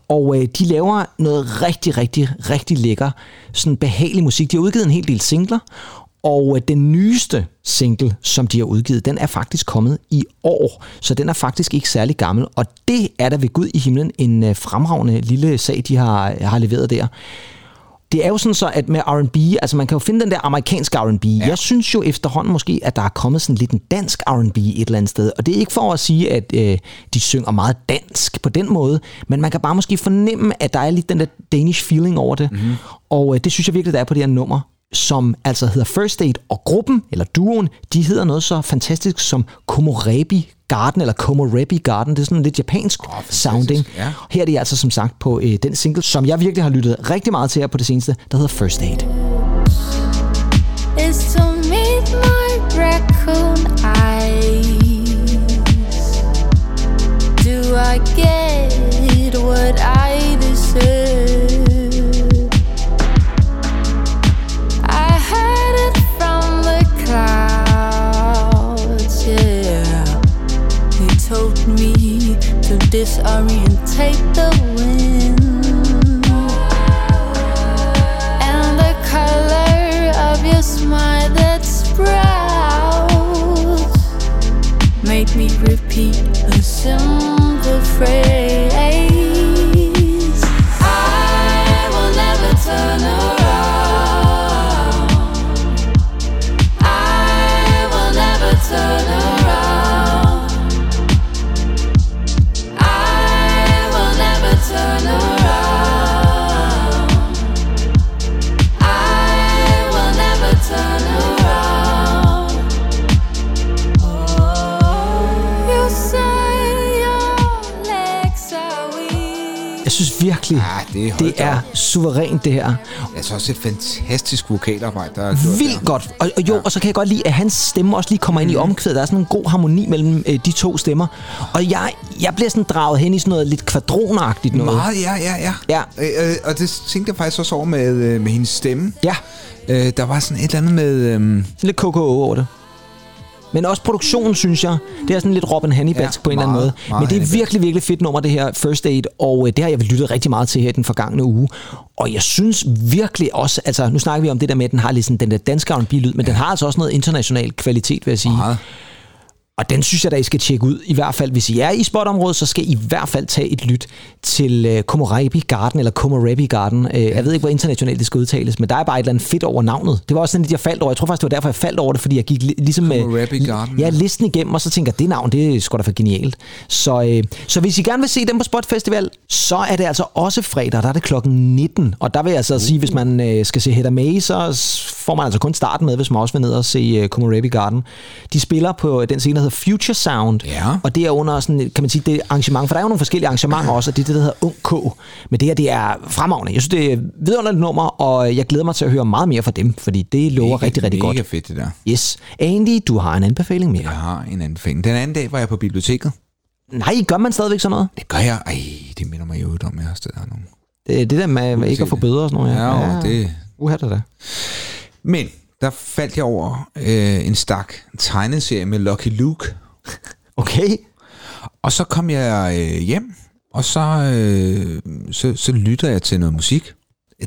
Og øh, de laver noget rigtig, rigtig, rigtig lækker, sådan behagelig musik. De har udgivet en hel del singler, Og øh, den nyeste single, som de har udgivet, den er faktisk kommet i år. Så den er faktisk ikke særlig gammel. Og det er der ved Gud i himlen en øh, fremragende lille sag, de har, har leveret der det er jo sådan så, at med R&B, altså man kan jo finde den der amerikanske R&B. Ja. Jeg synes jo efterhånden måske, at der er kommet sådan lidt en dansk R&B et eller andet sted. Og det er ikke for at sige, at øh, de synger meget dansk på den måde, men man kan bare måske fornemme, at der er lidt den der Danish feeling over det. Mm-hmm. Og øh, det synes jeg virkelig, der er på det her nummer som altså hedder First Date, og gruppen, eller duoen, de hedder noget så fantastisk som Komorebi Garden, eller Komorebi Garden. Det er sådan lidt japansk oh, sounding. Ja. Her er de altså som sagt på øh, den single, som jeg virkelig har lyttet rigtig meget til her på det seneste, der hedder First Date. Is to meet my raccoon eyes Do I get disorientate the wind and the color of your smile that sprouts made me repeat a simple phrase. Virkelig. Ja, det er, det er suverænt, det her. Det er så også et fantastisk vokalarbejde, der er gjort Vildt der. godt. Og, og jo, ja. og så kan jeg godt lide, at hans stemme også lige kommer ind mm. i omkvædet. Der er sådan en god harmoni mellem øh, de to stemmer. Og jeg, jeg bliver sådan draget hen i sådan noget lidt kvadronagtigt noget. Meget, ja, ja, ja. ja. Øh, øh, og det tænkte jeg faktisk også over med, øh, med hendes stemme. Ja. Øh, der var sådan et eller andet med... Øh... Lidt KKO over det. Men også produktionen, synes jeg, det er sådan lidt Robin Hannibalsk ja, på en meget, eller anden måde. Men det er virkelig, virkelig fedt nummer, det her First Aid, og øh, det har jeg lyttet rigtig meget til her den forgangne uge. Og jeg synes virkelig også, altså nu snakker vi om det der med, at den har ligesom den der danske R&B-lyd, men ja. den har altså også noget international kvalitet, vil jeg sige. Meget. Og den synes jeg da, I skal tjekke ud. I hvert fald, hvis I er i spotområdet, så skal I i hvert fald tage et lyt til uh, Komorebi Garden, eller Komorebi Garden. Uh, jeg ved ikke, hvor internationalt det skal udtales, men der er bare et eller andet fedt over navnet. Det var også sådan lidt, jeg faldt over. Jeg tror faktisk, det var derfor, jeg faldt over det, fordi jeg gik ligesom med Garden. Ja, listen igennem, og så tænker det navn, det er sgu da for genialt. Så, uh, så hvis I gerne vil se dem på Spot Festival, så er det altså også fredag, der er det klokken 19. Og der vil jeg altså uh. sige, hvis man uh, skal se Hedda May, så får man altså kun starten med, hvis man også vil ned og se uh, Komorebi Garden. De spiller på den scene, der Future Sound, ja. og det er under sådan, kan man sige, det arrangement, for der er jo nogle forskellige arrangementer også, og det er det, der hedder Ung K. Men det her, det er fremragende. Jeg synes, det er vidunderligt nummer, og jeg glæder mig til at høre meget mere fra dem, fordi det lover mega, rigtig, rigtig mega godt. Mega fedt, det der. Yes. Andy, du har en anbefaling mere. Jeg har en anbefaling. Den anden dag var jeg på biblioteket. Nej, gør man stadigvæk sådan noget? Det gør jeg. Ej, det minder mig jo om, jeg har stadig nogle... Det, det der med, ikke at få bøder og sådan noget. Ja, ja, ja det... Uha, det der. Men der faldt jeg over øh, en stak tegneserie med Lucky Luke. <laughs> Okay. Og så kom jeg øh, hjem, og så, øh, så, så lytter jeg til noget musik.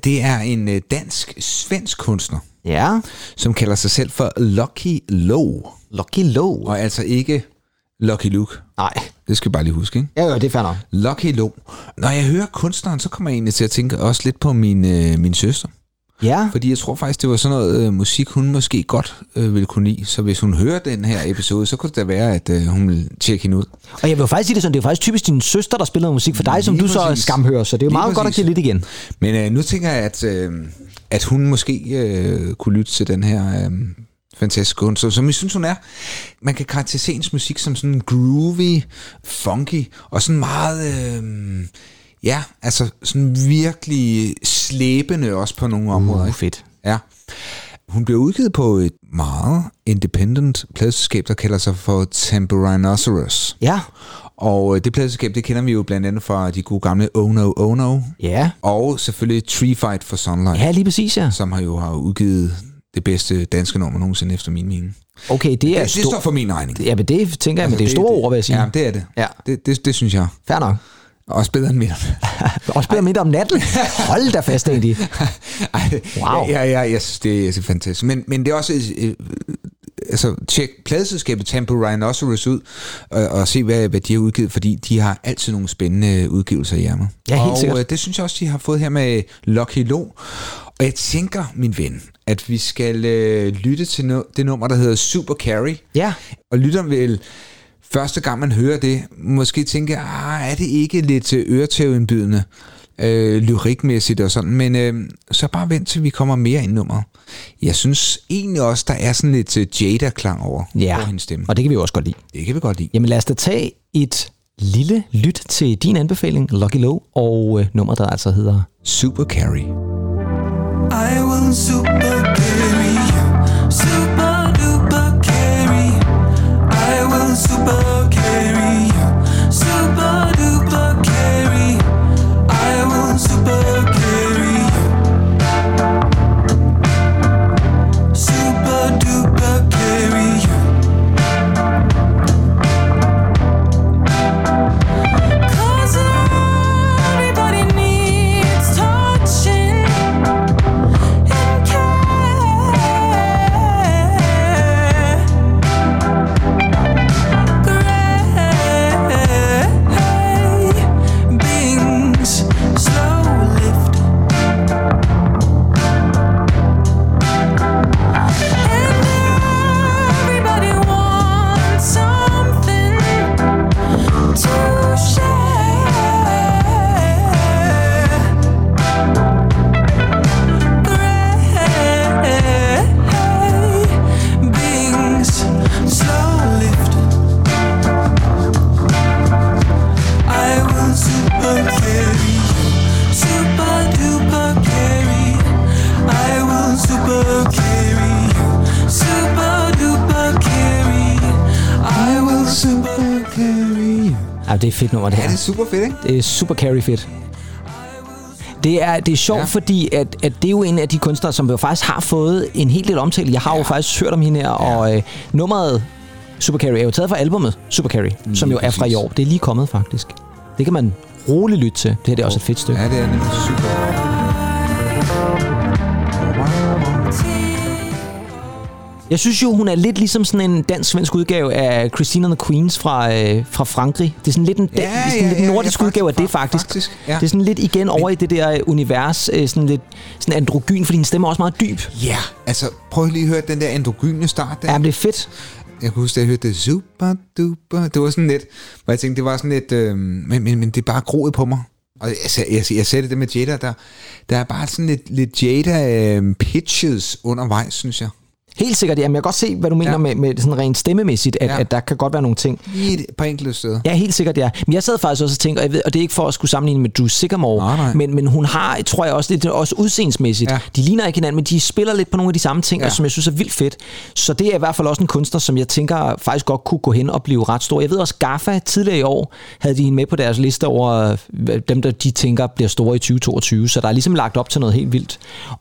Det er en øh, dansk-svensk kunstner, ja. som kalder sig selv for Lucky Low. Lucky Low? Og altså ikke Lucky Luke. Nej. Det skal jeg bare lige huske, ikke? Ja, ja det er. Lucky Low. Når jeg hører kunstneren, så kommer jeg egentlig til at tænke også lidt på min, øh, min søster. Ja. Fordi jeg tror faktisk, det var sådan noget øh, musik, hun måske godt øh, ville kunne lide. Så hvis hun hører den her episode, så kunne det da være, at øh, hun vil tjekke hende ud. Og jeg vil faktisk sige det sådan, det er faktisk typisk din søster, der spiller musik for dig, Lige som du præcis. så skamhører. Så det er jo Lige meget præcis. godt at give lidt igen. Men øh, nu tænker jeg, at, øh, at hun måske øh, kunne lytte til den her... Øh, fantastisk kunst, som jeg synes, hun er. Man kan karakterisere hendes musik som sådan groovy, funky, og sådan meget... Øh, Ja, altså sådan virkelig slæbende også på nogle områder. Uh, fedt. Ja. Hun blev udgivet på et meget independent pladselskab, der kalder sig for Temperinosaurus. Ja. Og øh, det pladselskab, det kender vi jo blandt andet fra de gode gamle Oh No, Oh No. Ja. Og selvfølgelig Tree Fight for Sunlight. Ja, lige præcis, ja. Som har jo har udgivet det bedste danske nummer nogensinde efter min mening. Okay, det er det, stor... det står for min regning. Ja, men det tænker jeg, altså, men det er store ord, vil jeg sige. Ja, det er det. Ja. Det, det, det synes jeg. Fair nok. Også bedre end midten. <laughs> Også bedre midt om natten. Hold da fast. <laughs> Ej, Wow. Ja, ja, jeg synes, det er fantastisk. Men, men det er også... Øh, altså, tjek pladeselskabet Tempo Rhinoceros ud, og, og se, hvad, hvad de har udgivet, fordi de har altid nogle spændende udgivelser i ærmet. Ja, helt og sikkert. øh, det synes jeg også, de har fået her med Lucky Lo. Og jeg tænker, min ven, at vi skal øh, lytte til no- det nummer, der hedder Super Carry. Ja. Og lytteren vil første gang man hører det, måske tænke, ah, er det ikke lidt øh, øretævindbydende, øh, lyrikmæssigt og sådan, men øh, så bare vent til vi kommer mere ind i nummeret. Jeg synes egentlig også, der er sådan lidt øh, Jada-klang over, Ja, over hendes stemme. og det kan vi jo også godt lide. Det kan vi godt lide. Jamen lad os da tage et lille lyt til din anbefaling, Lucky Low, og øh, nummer, der altså hedder Super Carry. I will super will et fedt nummer, det Ja, her. det er super fedt, ikke? Det er super carry fedt. Det er, det er sjovt, ja. Ja. fordi at, at det er jo en af de kunstnere, som jo faktisk har fået en helt del omtale. Jeg har ja. jo faktisk hørt om hende her, ja. og øh, nummeret Super Carry er jo taget fra albumet Super Carry, mm, som jo er fra i år. Det er lige kommet, faktisk. Det kan man roligt lytte til. Det her det er også et fedt stykke. Ja, det er nemlig super. Jeg synes jo, hun er lidt ligesom sådan en dansk-svensk udgave af Christina and the Queens fra, øh, fra Frankrig. Det er sådan lidt en, ja, Ja, er sådan ja, lidt ja, nordisk ja, udgave af det, faktisk, faktisk. ja. Det er sådan lidt igen over i det der øh, univers, øh, sådan lidt sådan androgyn, fordi hendes stemme er også meget dyb. Ja, altså prøv lige at høre den der androgyne start der. Ja, men det er fedt. Jeg kan huske, da jeg hørte det super duper. Det var sådan lidt, hvor jeg tænkte, det var sådan lidt, øh, men, men, men det er bare groet på mig. Og jeg, jeg, jeg, jeg sagde det med Jada, der, der er bare sådan lidt, lidt Jada øh, pitches undervejs, synes jeg. Helt sikkert, jamen jeg kan godt se, hvad du mener ja. Med, med sådan rent stemmemæssigt, at, ja. At der kan godt være nogle ting. Lige et par enkelte steder. Ja, helt sikkert, ja. Men jeg sad faktisk også og tænkte, og, jeg ved, og det er ikke for at skulle sammenligne med Drew Sycamore, Nej, nej. Men, men hun har, tror jeg også, det er også udseendsmæssigt. Ja. De ligner ikke hinanden, men de spiller lidt på nogle af de samme ting, ja. Ja. og som jeg synes er vildt fedt. Så det er i hvert fald også en kunstner, som jeg tænker faktisk godt kunne gå hen og blive ret stor. Jeg ved også, Gaffa tidligere i år havde de hende med på deres liste over øh, dem, der de tænker bliver store i 2022, så der er ligesom lagt op til noget helt vildt.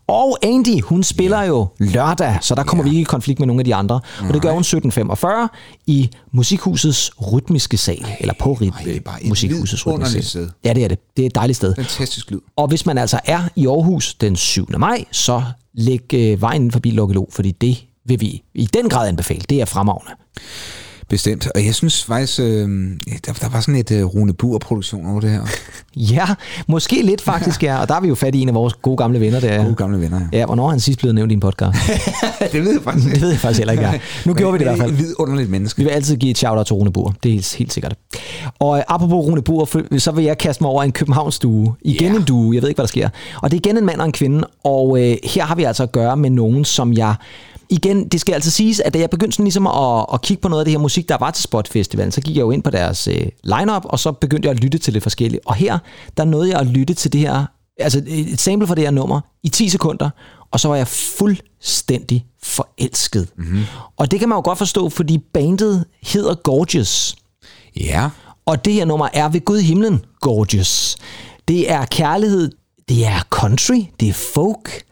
Og Andy, hun spiller ja. jo lørdag, så der kommer ja. vi ikke i konflikt med nogle af de andre. Og det gør hun 1745 i Musikhusets rytmiske sal, eller på rit, Ej, det er bare et Musikhusets rytmiske sal. Ja, det er det. Det er et dejligt sted. Fantastisk lyd. Og hvis man altså er i Aarhus den 7. maj, så læg øh, vejen forbi Lokkelå, fordi det vil vi i den grad anbefale. Det er fremragende. Bestemt. Og jeg synes faktisk, øh, der, der var sådan et øh, Rune Bur-produktion over det her. <laughs> Ja, måske lidt faktisk, ja. Og der er vi jo fat i en af vores gode gamle venner der. Gode gamle venner, ja. Ja, hvornår er han sidst blevet nævnt i en podcast? <laughs> det ved jeg faktisk det ved jeg faktisk heller ikke, ja. Nu gjorde vi det i hvert fald. Et vidunderligt menneske. Vi vil altid give et shout-out til Rune Bur. Det er helt, helt sikkert. Og øh, apropos Rune Bur, for- så vil jeg kaste mig over en Københavns stue. Igen Ja. en due. Jeg ved ikke, hvad der sker. Og det er igen en mand og en kvinde. Og øh, her har vi altså at gøre med nogen, som jeg... Igen, det skal altså siges, at da jeg begyndte sådan ligesom at, at kigge på noget af det her musik, der var til Spot Festivalen, så gik jeg jo ind på deres øh, lineup og så begyndte jeg at lytte til det forskellige. Og her, der nåede jeg at lytte til det her, altså et sample for det her nummer i 10 sekunder, og så var jeg fuldstændig forelsket. Mm-hmm. Og det kan man jo godt forstå, fordi bandet hedder Gorgeous. Ja. Og det her nummer er ved Gud himlen Gorgeous. Det er kærlighed, det er country, det er folk,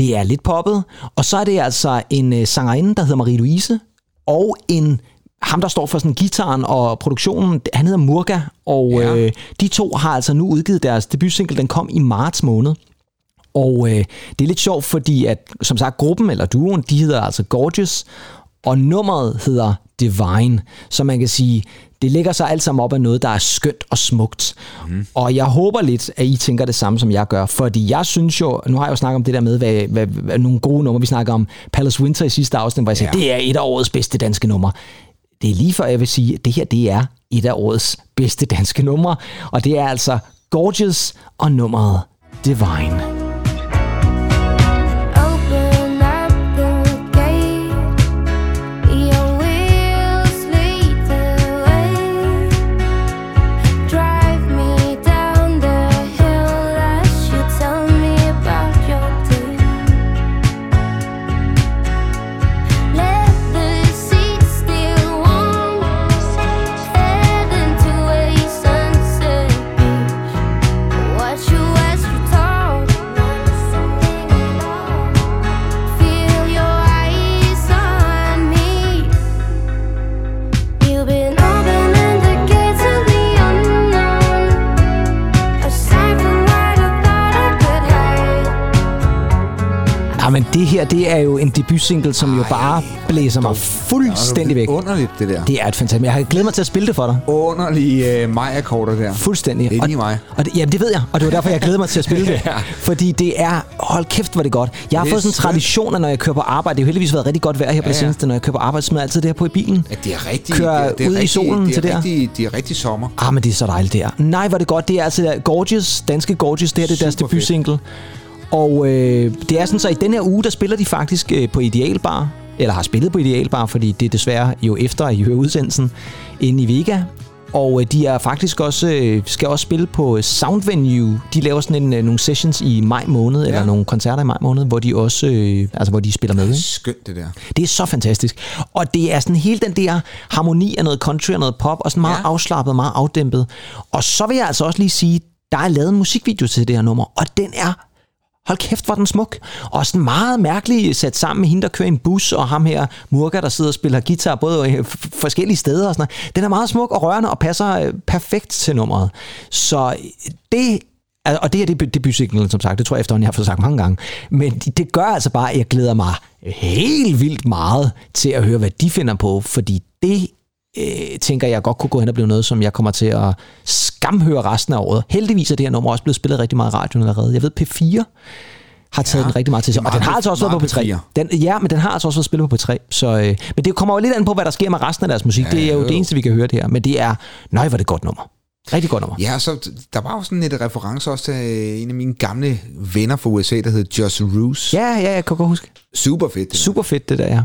det er lidt poppet. Og så er det altså en øh, sangerinde, der hedder Marie-Louise, og en ham, der står for sådan gitaren og produktionen, han hedder Murga, og ja. øh, de to har altså nu udgivet deres debutsingle, den kom i marts måned. Og øh, det er lidt sjovt, fordi at, som sagt, gruppen eller duoen, de hedder altså Gorgeous, og nummeret hedder Divine. Så man kan sige, det ligger sig alt sammen op af noget, der er skønt og smukt. Mm. Og jeg håber lidt, at I tænker det samme, som jeg gør. Fordi jeg synes jo, nu har jeg jo snakket om det der med, hvad, hvad, hvad nogle gode numre. Vi snakker om Palace Winter i sidste afsnit, hvor jeg siger, ja. det er et af årets bedste danske numre. Det er lige før, jeg vil sige, at det her det er et af årets bedste danske numre. Og det er altså Gorgeous og nummeret Divine. Men det her, det er jo en debutsingle, som Ej, jo bare blæser mig fuldstændig væk. Underligt, det der. Det er et fantastisk. Jeg har glædet mig til at spille det for dig. Underlige uh, majakkorder der. Fuldstændig. Det er lige mig. Og det, jamen, det ved jeg, og det var derfor, jeg glæder mig til at spille <laughs> det. ja. Fordi det er, hold kæft, hvor det godt. Jeg har fået sådan en tradition, at når jeg kører på arbejde, det har jo heldigvis været rigtig godt vejr her på ja, det seneste, når jeg kører på arbejde, smider altid det her på i bilen. Ja, det er rigtig, kører det er, det er ud rigtig, i solen det er til rigtig, der. Det er rigtig sommer. Ah, men det er så dejligt, det er. Nej, hvor det godt. Det er altså Gorgeous, danske Gorgeous, det her det er deres debutsingle. Og øh, det er sådan så, i den her uge, der spiller de faktisk øh, på Idealbar, eller har spillet på Idealbar, fordi det er desværre jo efter, at I hører udsendelsen, inde i Vega. Og øh, de er faktisk også, øh, skal også spille på Sound Venue. De laver sådan en, øh, nogle sessions i maj måned, ja. eller nogle koncerter i maj måned, hvor de også øh, altså, hvor de spiller med. Er skønt, det der. Det er så fantastisk. Og det er sådan hele den der harmoni af noget country og noget pop, og sådan meget ja. afslappet, meget afdæmpet. Og så vil jeg altså også lige sige, der er lavet en musikvideo til det her nummer, og den er hold kæft, hvor den smuk. Og sådan meget mærkelig sat sammen med hende, der kører en bus, og ham her, Murga, der sidder og spiller guitar, både forskellige steder og sådan noget. Den er meget smuk og rørende og passer øh, perfekt til nummeret. Så øh, det og det her det er debutsinglen, som sagt. Det tror jeg efterhånden, jeg har fået sagt mange gange. Men det gør altså bare, at jeg glæder mig helt vildt meget til at høre, hvad de finder på. Fordi det øh, tænker jeg godt kunne gå hen og blive noget, som jeg kommer til at skamhøre resten af året. Heldigvis er det her nummer også blevet spillet rigtig meget i radioen allerede. Jeg ved, P4 har taget ja, den rigtig meget til sig. Og den har altså også været på P3. Den, ja, men den har altså også været spillet på P3. Så, øh, men det kommer jo lidt an på, hvad der sker med resten af deres musik. Ja, det er jo, jo det eneste, vi kan høre det her. Men det er, nej, hvor det godt nummer. Rigtig godt nummer. Ja, så der var jo sådan et reference også til øh, en af mine gamle venner fra USA, der hed Josh Roos. Ja, ja, jeg kan godt huske. Super fedt. Det Super fedt, det der, ja.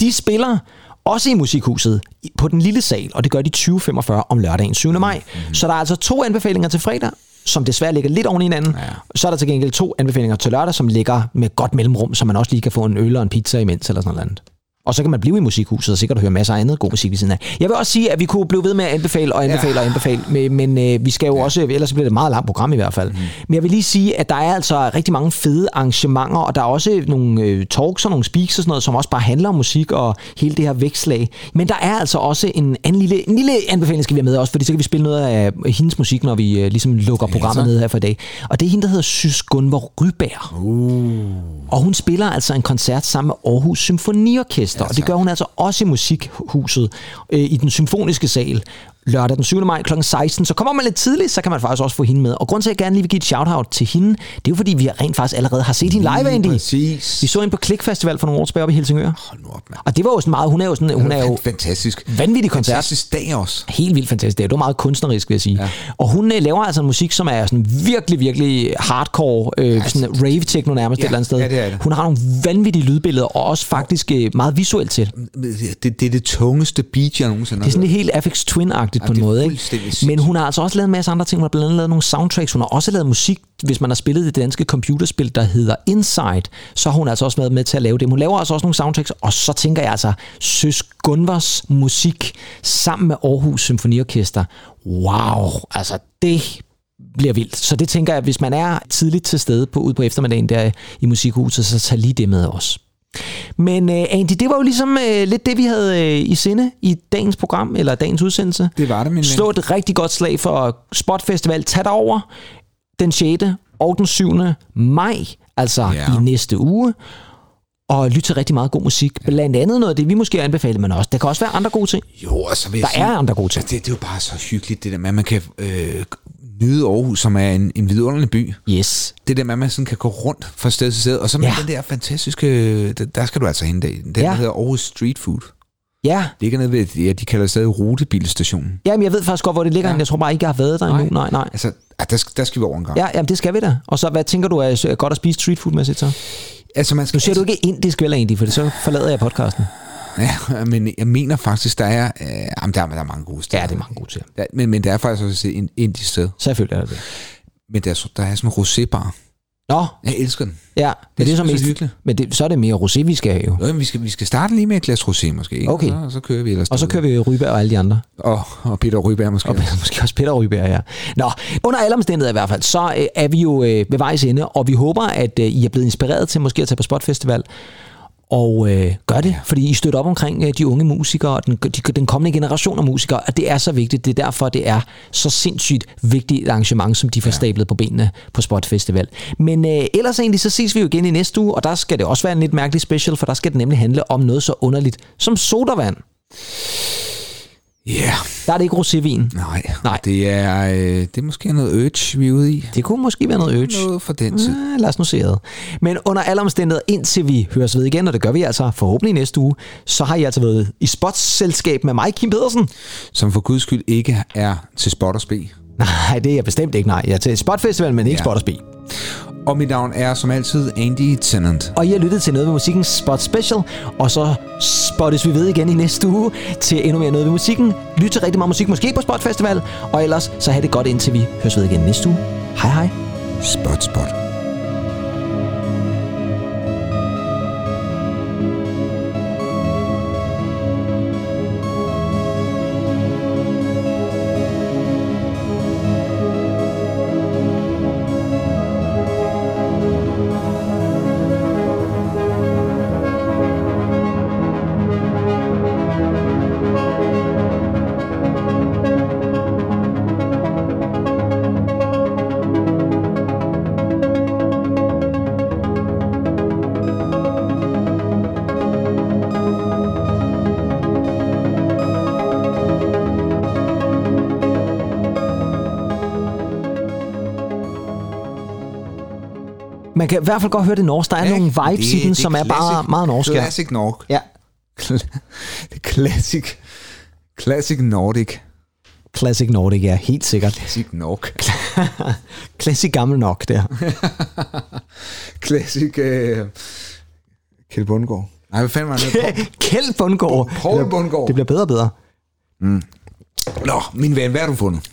De spiller også i Musikhuset på den lille sal, og det gør de 20.45 om lørdagen 7. maj. Mm-hmm. Så der er altså to anbefalinger til fredag, som desværre ligger lidt oven i hinanden. Ja. Så er der til gengæld to anbefalinger til lørdag, som ligger med godt mellemrum, så man også lige kan få en øl og en pizza imens eller sådan noget. Og så kan man blive i musikhuset og sikkert høre masser af andet god musik ved siden af. Jeg vil også sige, at vi kunne blive ved med at anbefale og anbefale ja. og anbefale, men, men øh, vi skal jo ja. også, ellers bliver det et meget langt program i hvert fald. Mm. Men jeg vil lige sige, at der er altså rigtig mange fede arrangementer, og der er også nogle øh, talks og nogle speaks og sådan noget, som også bare handler om musik og hele det her vækslag. Men der er altså også en, en, lille, en lille anbefaling, skal vi have med også, fordi så kan vi spille noget af hendes musik, når vi øh, ligesom lukker programmet ned her for i dag. Og det er hende, der hedder Sys Gunvor Rybær. Uh. Og hun spiller altså en koncert sammen med Aarhus Symfoniorkester, ja, og det gør hun altså også i Musikhuset øh, i den symfoniske sal lørdag den 7. maj kl. 16. Så kommer man lidt tidligt, så kan man faktisk også få hende med. Og grund til, at jeg gerne lige vil give et shout-out til hende, det er jo fordi, vi rent faktisk allerede har set hende live, Andy. Præcis. Vi så hende på Klik Festival for nogle år tilbage oppe i Helsingør. Hold nu op, man. Og det var jo sådan meget, hun er jo sådan, hun er jo fantastisk. Vanvittig koncert. Fantastisk dag også. Helt vildt fantastisk dag. Det var meget kunstnerisk, vil jeg sige. Ja. Og hun øh, laver altså en musik, som er sådan virkelig, virkelig hardcore, øh, ja, sådan rave-techno nærmest ja, et eller andet sted. Ja, det er det. Hun har nogle vanvittige lydbilleder, og også faktisk øh, meget visuelt til. Det, det er det tungeste beat, jeg nogensinde har Det er sådan helt Afix Twin-agtigt ja, på en måde, ikke? Men hun har altså også lavet en masse andre ting. Hun har blandt andet lavet nogle soundtracks. Hun har også lavet musik, hvis man har spillet det danske computerspil, der hedder Inside, så har hun altså også været med til at lave det. Hun laver altså også nogle soundtracks, og så tænker jeg altså, Søs Gunvars musik sammen med Aarhus Symfoniorkester. Wow, altså det bliver vildt. Så det tænker jeg, hvis man er tidligt til stede på, ud på eftermiddagen der i musikhuset, så tag lige det med os. Men uh, Andy, det var jo ligesom uh, lidt det, vi havde uh, i sinde i dagens program, eller dagens udsendelse. Det var det, min ven. Slå et rigtig godt slag for Spot Festival. Tag dig over den 6. og den 7. maj, altså Ja. i næste uge. Og lyt til rigtig meget god musik. Blandt andet noget af det, vi måske anbefaler, men også, der kan også være andre gode ting. Jo, og så vil Der sige, er andre gode ting. Altså, det, det er jo bare så hyggeligt, det der med, at man kan øh, nyde Aarhus, som er en, en vidunderlig by. Yes. Det der med, at man sådan kan gå rundt fra sted til sted. Og så med Ja. den der fantastiske, der, der skal du altså hen, den der Ja. hedder Aarhus Street Food. Ja, Det ligger nede ved, ja, de kalder det stadig rutebilstationen. Jamen, jeg ved faktisk godt, hvor det ligger. Ja. Jeg tror bare ikke, jeg har været der endnu. Nej, nej. Altså, der, skal- der skal vi over en gang. Ja, jamen, det skal vi da. Og så, hvad tænker du er godt at spise street food mæssigt så? Altså, man skal, Nu siger du ikke indisk vel egentlig, for så forlader jeg podcasten. Ja, <laughs> men jeg mener faktisk, der er, øh, jamen, der, er, der er mange gode steder. Ja, det er mange gode til. Ja, men, men der er faktisk også et indisk sted. Selvfølgelig er det det. Men der er, så- der er sådan en rosébar. Nå, Jeg elsker den. ja. Men det, er så mest, hyggeligt. men det, så er det mere rosé, vi skal have jo. Men vi skal, vi skal starte lige med et glas rosé måske. Ikke? Okay. Og, så, og så kører vi ellers Og så kører vi Ryberg og alle de andre. Og, og Peter Ryberg måske. Og <laughs> måske også Peter Ryberg, ja. Nå, under alle omstændigheder i hvert fald, så øh, er vi jo øh, ved vejs ende, og vi håber, at øh, I er blevet inspireret til måske at tage på Spot Festival. Og øh, gør det, fordi I støtter op omkring øh, de unge musikere og den, de, den kommende generation af musikere, og det er så vigtigt. Det er derfor, det er så sindssygt vigtigt et arrangement, som de får ja. stablet på benene på Spot Festival. Men øh, ellers egentlig, så ses vi jo igen i næste uge, og der skal det også være en lidt mærkelig special, for der skal det nemlig handle om noget så underligt som sodavand. Ja, yeah. Der er det ikke rosévin. nej. Nej. Det er, øh, det er måske noget urge, vi er ude i. Det kunne måske være noget urge. Noget for den tid. Ja, lad os nu se det. Men under alle omstændigheder, indtil vi høres ved igen, og det gør vi altså forhåbentlig næste uge, så har I altså været i spotsselskab med mig, Kim Pedersen. Som for guds skyld ikke er til spot og spe. Nej, det er jeg bestemt ikke, nej. Jeg er til Spotfestival, men ikke. Ja. Spot og Spe. Og mit navn er som altid Andy Tennant. Og I har lyttet til Noget ved Musikken Spot Special, og så spottes vi ved igen i næste uge til endnu mere Noget ved Musikken. Lyt til rigtig meget musik, måske på Spot Festival, og ellers så have det godt indtil vi høres ved igen næste uge. Hej hej. Spot, spot. Man kan i hvert fald godt høre det norsk. Der er nogle vibes i den, som er bare meget norske. Classic Nordic. Ja, <laughs> det er classic. Classic Nordic. Classic Nordic, ja, helt sikkert. Classic Nork. <laughs> Classic gammel nok der. <laughs> Classic... Øh... Kjeld Bundgaard. Nej, hvad fanden var det? Kjeld Bundgaard. Poul Bundgaard. Det bliver bedre og bedre. Nå, min ven, hvad har du fundet?